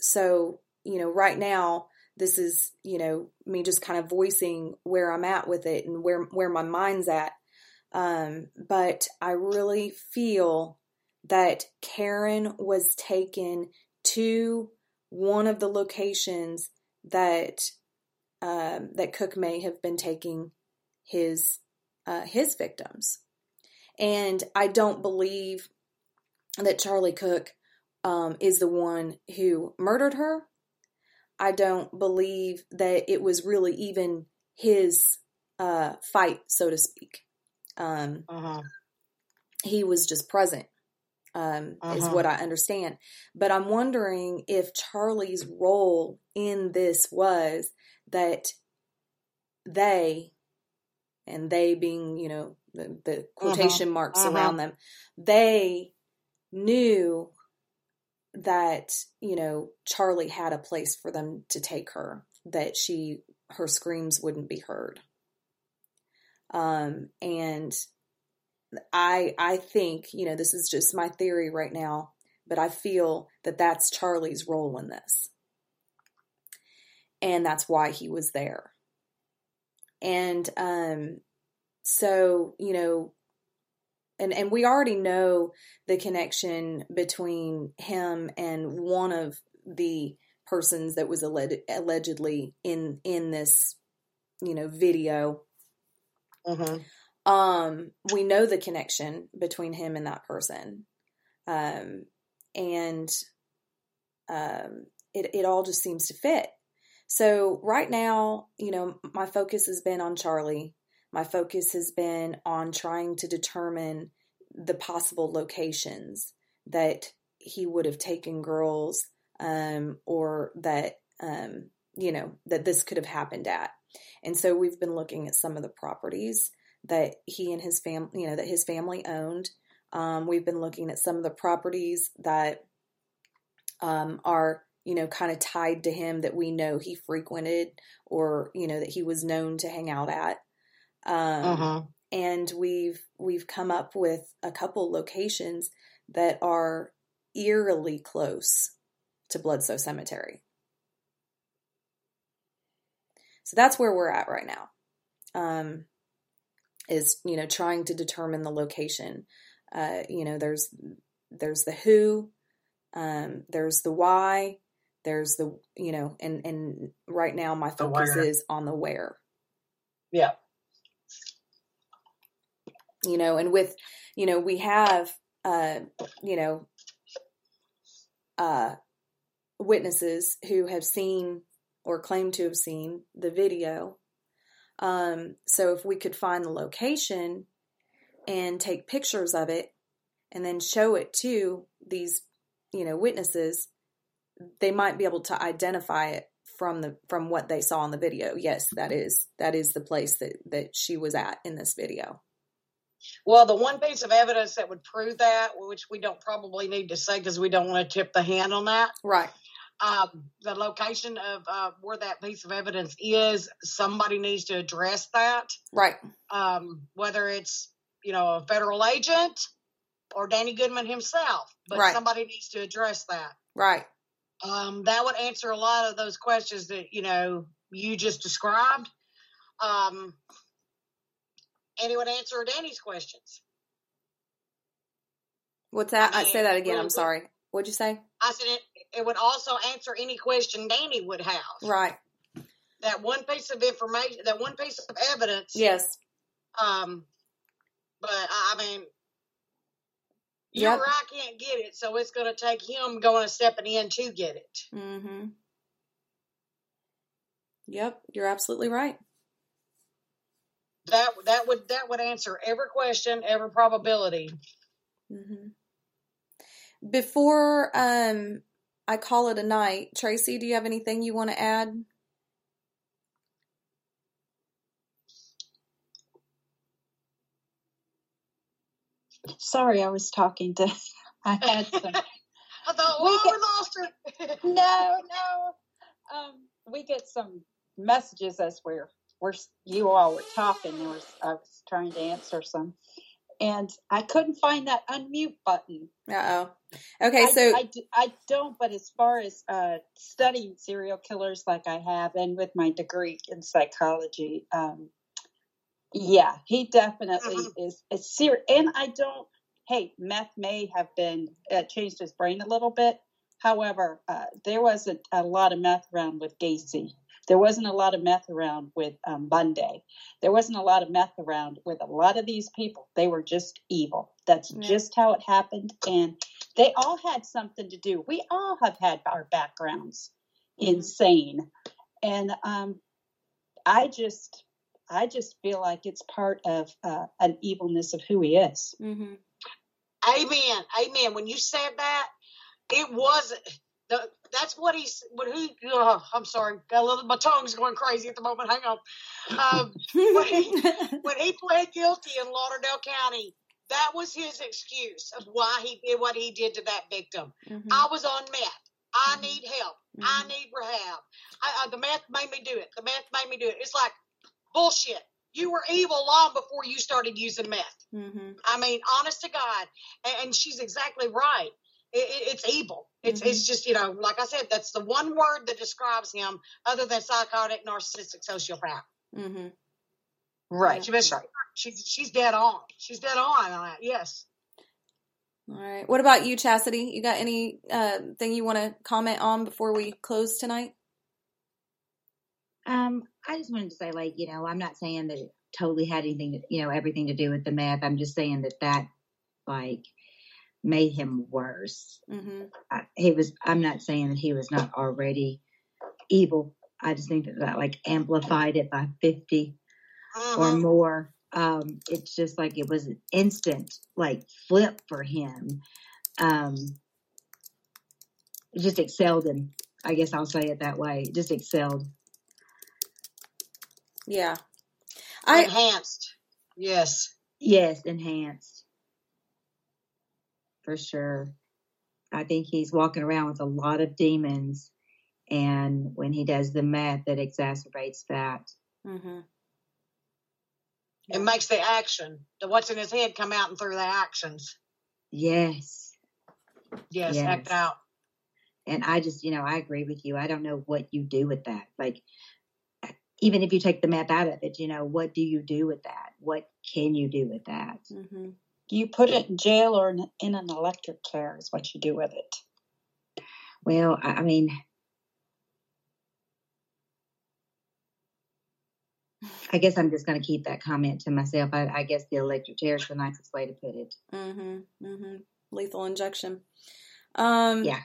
so, you know, right now this is, you know, me just kind of voicing where I'm at with it and where where my mind's at. Um but I really feel that Karen was taken to one of the locations that um, that Cook may have been taking his uh, his victims, and I don't believe that Charlie Cook um, is the one who murdered her. I don't believe that it was really even his uh, fight, so to speak. Um, uh-huh. He was just present um, uh-huh. is what I understand. But I'm wondering if Charlie's role in this was that they, and they being, you know, the, the uh-huh. quotation uh-huh. marks around them, they knew that, you know, Charlie had a place for them to take her, that she, her screams wouldn't be heard. Um, and I I think, you know, this is just my theory right now, but I feel that that's Charlie's role in this. And that's why he was there. And um so, you know, and and we already know the connection between him and one of the persons that was alleged, allegedly in in this you know video mm-hmm um, we know the connection between him and that person. Um, and um, it, it all just seems to fit. So, right now, you know, my focus has been on Charlie. My focus has been on trying to determine the possible locations that he would have taken girls um, or that, um, you know, that this could have happened at. And so we've been looking at some of the properties that he and his family, you know, that his family owned. Um, we've been looking at some of the properties that um, are, you know, kind of tied to him that we know he frequented or, you know, that he was known to hang out at. Um, uh-huh. And we've we've come up with a couple locations that are eerily close to Bledsoe Cemetery. So that's where we're at right now. Um, is you know trying to determine the location. Uh, you know, there's there's the who, um, there's the why, there's the you know, and and right now my focus is on the where. Yeah. You know, and with you know we have uh, you know uh, witnesses who have seen or claim to have seen the video um, so if we could find the location and take pictures of it and then show it to these, you know, witnesses, they might be able to identify it from the from what they saw in the video. Yes, that is that is the place that that she was at in this video. Well, the one piece of evidence that would prove that, which we don't probably need to say because we don't want to tip the hand on that, right? Um, the location of uh, where that piece of evidence is, somebody needs to address that. Right. Um, whether it's, you know, a federal agent or Danny Goodman himself, but right. somebody needs to address that. Right. Um, that would answer a lot of those questions that, you know, you just described. Um, and it would answer Danny's questions. What's that? I I say that again. really I'm sorry. What'd you say? I said it, it would also answer any question Danny would have. Right. That one piece of information, that one piece of evidence. Yes. Um, but I mean, you Yep. or I can't get it, so it's going to take him going and stepping in to get it. Mm-hmm. Yep. You're absolutely right. That that would that would answer every question, every probability. hmm Before um I call it a night, Tracy, do you have anything you want to add? Sorry, I was talking to. I had some. I thought, We get- we lost her. no, no. Um, we get some messages as we're we're you all were talking. There was I was trying to answer some, and I couldn't find that unmute button. Uh oh. Okay, so I, I, I, don't, but as far as uh, studying serial killers like I have, and with my degree in psychology, um, yeah, he definitely Mhm. is a serial. And I don't. Hey, meth may have been uh, changed his brain a little bit. However, uh, there wasn't a lot of meth around with Gacy. There wasn't a lot of meth around with um, Bundy. There wasn't a lot of meth around with a lot of these people. They were just evil. That's Yeah. just how it happened. And they all had something to do. We all have had our backgrounds insane. And um, I just, I just feel like it's part of uh, an evilness of who he is. hmm Amen. Amen. When you said that, it wasn't. The, that's what he's. What he? Oh, I'm sorry. Got a little. My tongue's going crazy at the moment. Hang on. Um, when he pled guilty in Lauderdale County, that was his excuse of why he did what he did to that victim. Mhm. I was on meth. I Mhm. need help. I Mhm. need rehab. I, I, the meth made me do it. The meth made me do it. It's like bullshit. You were evil long before you started using meth. Mhm. I mean, honest to God, and, and she's exactly right. It, it, it's evil. It's Mhm. it's just you know, like I said, that's the one word that describes him, other than psychotic, narcissistic, sociopath. Mhm. Right. She was she's she's dead on. She's dead on on that. Yes. All right. What about you, Chastity? You got any uh, thing you want to comment on before we close tonight? Um, I just wanted to say, like, you know, I'm not saying that it totally had anything, to, you know, everything to do with the meth. I'm just saying that that, like, made him worse. hmm I, he was. I'm not saying that he was not already evil. I just think that that like amplified it by 50 or Mhm. more. Um, it's just like it was an instant like flip for him. Um, it just excelled him. I guess I'll say it that way. It just excelled. Yeah. I Enhanced. Yes. Yes, enhanced. For sure. I think he's walking around with a lot of demons. And when he does the meth, that exacerbates that. hmm It makes the action, the what's in his head, come out and through the actions. Yes. Yes, act out. And I just, you know, I agree with you. I don't know what you do with that. Like, even if you take the meth out of it, you know, what do you do with that? What can you do with that? hmm You put it in jail or in, in an electric chair is what you do with it. Well, I, I mean, I guess I'm just going to keep that comment to myself. I, I guess the electric chair is the nicest way to put it. Mm-hmm. Mm-hmm. Lethal injection. Um, Yeah.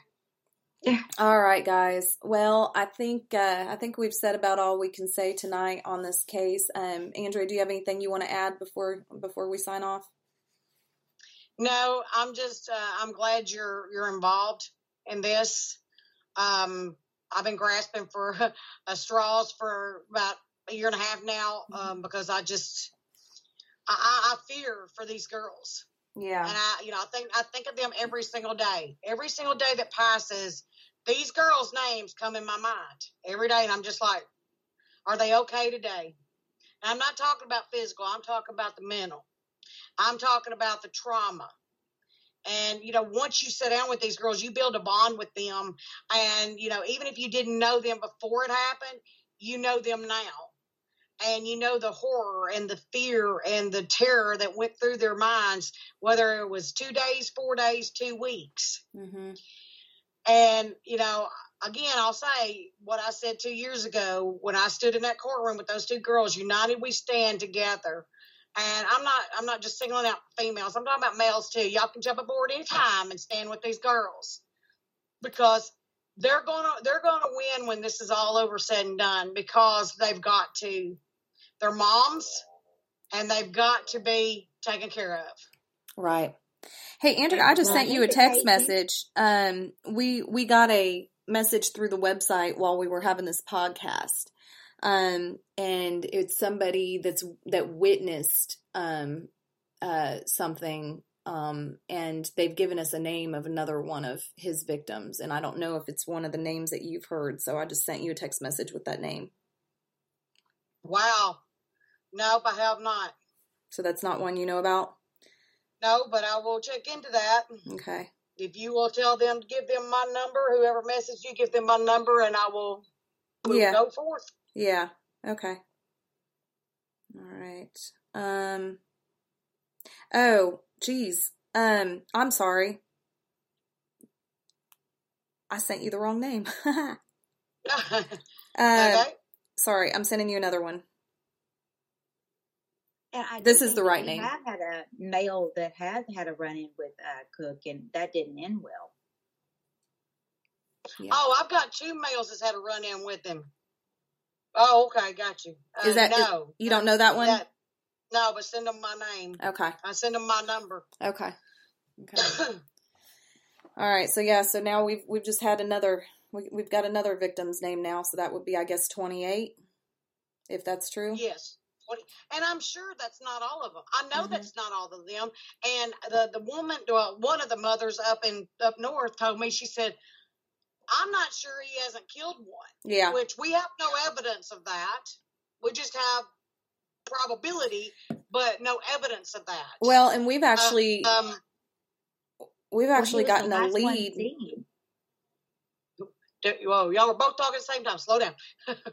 Yeah. All right, guys. Well, I think uh, I think we've said about all we can say tonight on this case. Um, Andrea, do you have anything you want to add before before we sign off? No, I'm just uh, I'm glad you're you're involved in this. Um, I've been grasping for uh, straws for about a year and a half now um, because I just I, I, I fear for these girls, Yeah. and I you know I think I think of them every single day. Every single day that passes, these girls' names come in my mind every day, and I'm just like, are they okay today? And I'm not talking about physical. I'm talking about the mental. I'm talking about the trauma. And, you know, once you sit down with these girls, you build a bond with them. And, you know, even if you didn't know them before it happened, you know them now. and you know the horror and the fear and the terror that went through their minds, whether it was two days, four days, two weeks. Mm-hmm. And, you know, again, I'll say what I said two years ago when I stood in that courtroom with those two girls. United, we stand together. And I'm not, I'm not just singling out females. I'm talking about males too. Y'all can jump aboard anytime and stand with these girls because they're gonna, they're gonna win when this is all over said and done because they've got to, their moms, and they've got to be taken care of. Right. Hey, Andrea, I just sent you a text message. Um, we we got a message through the website while we were having this podcast, um, and it's somebody that's that witnessed um, uh, something, um, and they've given us a name of another one of his victims, and I don't know if it's one of the names that you've heard, so I just sent you a text message with that name. Wow. Nope, I have not. So that's not one you know about. No, but I will check into that. Okay. If you will tell them to give them my number, whoever messaged you, give them my number, and I will we'll Yeah. go forth. Yeah. Okay. All right. Um. Oh, geez. Um. I'm sorry. I sent you the wrong name. uh, okay. sorry. I'm sending you another one. And I This is the right name. I had a male that has had a run in with uh, Cook, and that didn't end well. Yeah. Oh, I've got two males that's had a run in with him. Oh, okay, got you. Uh, Is that- no? You don't know that one? That- no, but send them my name. Okay. I send them my number. Okay. Okay. All right. So yeah. So now we've we've just had another. We, we've got another victim's name now. So that would be, I guess, 28. If that's true. Yes. And I'm sure that's not all of them. I know Mhm. that's not all of them. And the the woman, well, one of the mothers up in up north told me she said, "I'm not sure he hasn't killed one." Yeah. Which we have no evidence of that. We just have probability, but no evidence of that. Well, and we've actually um, we've actually was the gotten a lead. seen. whoa, y'all are both talking at the same time. Slow down.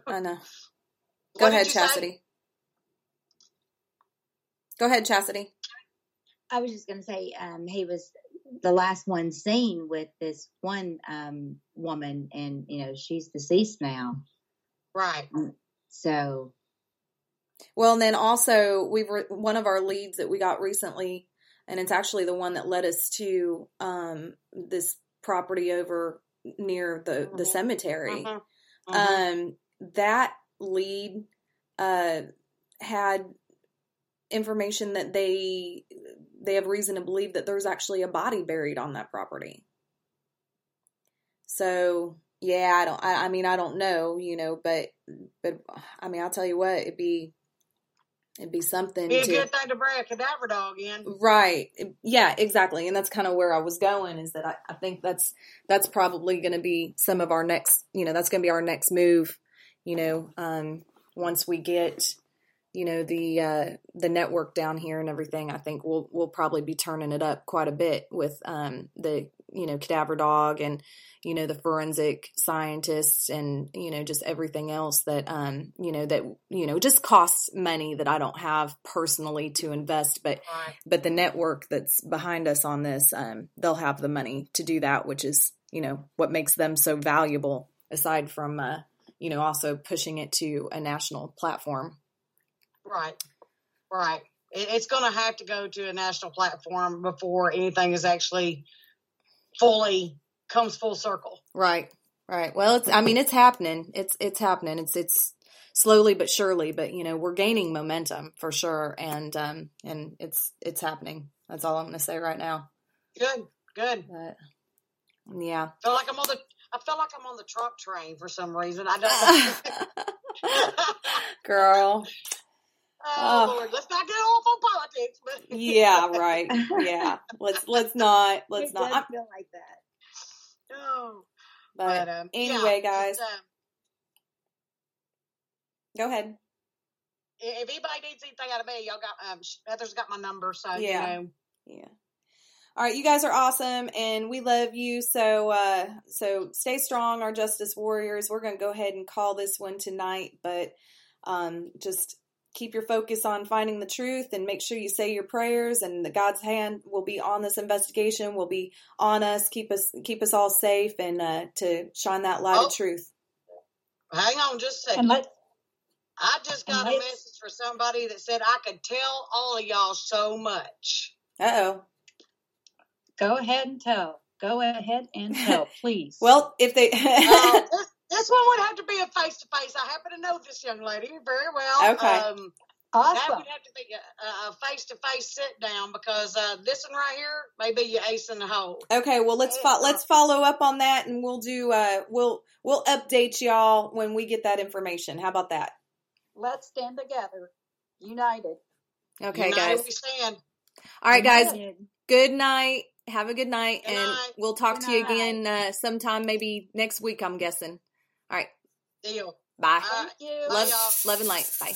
I know. Go What ahead, you say? Chastity. Go ahead, Chastity. I was just going to say um, he was the last one seen with this one um, woman, and you know she's deceased now. Right. So Well, and then also we've re- one of our leads that we got recently, and it's actually the one that led us to um, this property over near the the Mhm. cemetery. Mhm. Mhm. Um, that lead uh, had information that they they have reason to believe that there's actually a body buried on that property. So yeah, I don't. I, I mean, I don't know, you know, but but I mean, I'll tell you what, it'd be it'd be something Be a to good thing to bring a cadaver dog in. Right. Yeah, exactly. And that's kind of where I was going is that I, I think that's that's probably going to be some of our next, you know, that's going to be our next move, you know, um, once we get, you know, the uh, the network down here and everything. I think we'll we'll probably be turning it up quite a bit with um, the you know cadaver dog and you know the forensic scientists and you know just everything else that um you know that you know just costs money that I don't have personally to invest but Right. but the network that's behind us on this um they'll have the money to do that which is you know what makes them so valuable aside from uh you know also pushing it to a national platform Right. Right. It, it's going to have to go to a national platform before anything is actually fully comes full circle. right right well it's i mean it's happening it's it's happening it's it's slowly but surely but you know we're gaining momentum for sure and um and it's it's happening that's all i'm going to say right now Good. Good. but yeah feel like I'm on the. I feel like I'm on the Trump train for some reason. I don't. know. girl oh, Oh. Lord, let's not get off on politics. But yeah right yeah let's let's not let's it not I'm- feel like that. Oh, but but um, anyway, yeah, guys. um, go ahead if anybody needs anything out of me, y'all got um, Heather's got my number, so Yeah. you know. Yeah. All right, you guys are awesome and we love you. So uh so stay strong, our justice warriors. We're gonna go ahead and call this one tonight, but Um, just keep your focus on finding the truth and make sure you say your prayers and the God's hand will be on this investigation, will be on us, keep us keep us all safe and uh, to shine that light Oh. of truth. Hang on just a And second. let I just got a message for somebody that said I could tell all of y'all so much. Uh oh. go ahead and tell. Go ahead and tell, please. Well, if they Uh, this, this one would have to be a face to face. I happen to know this young lady very well. Okay. Um, that would have to be a face to face sit down because uh, this one right here may be your ace in the hole. Okay, well let's fo- let's follow up on that, and we'll do uh we'll we'll update y'all when we get that information. How about that? Let's stand together, united. Okay, United guys. we stand. All right, guys. United. Good night. Have a good night, Good and night. we'll talk Good to you again uh, sometime, maybe next week. I'm guessing. All right. Deal. Bye. All right. Thank you. Love love, love and light. Bye.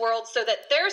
World so that their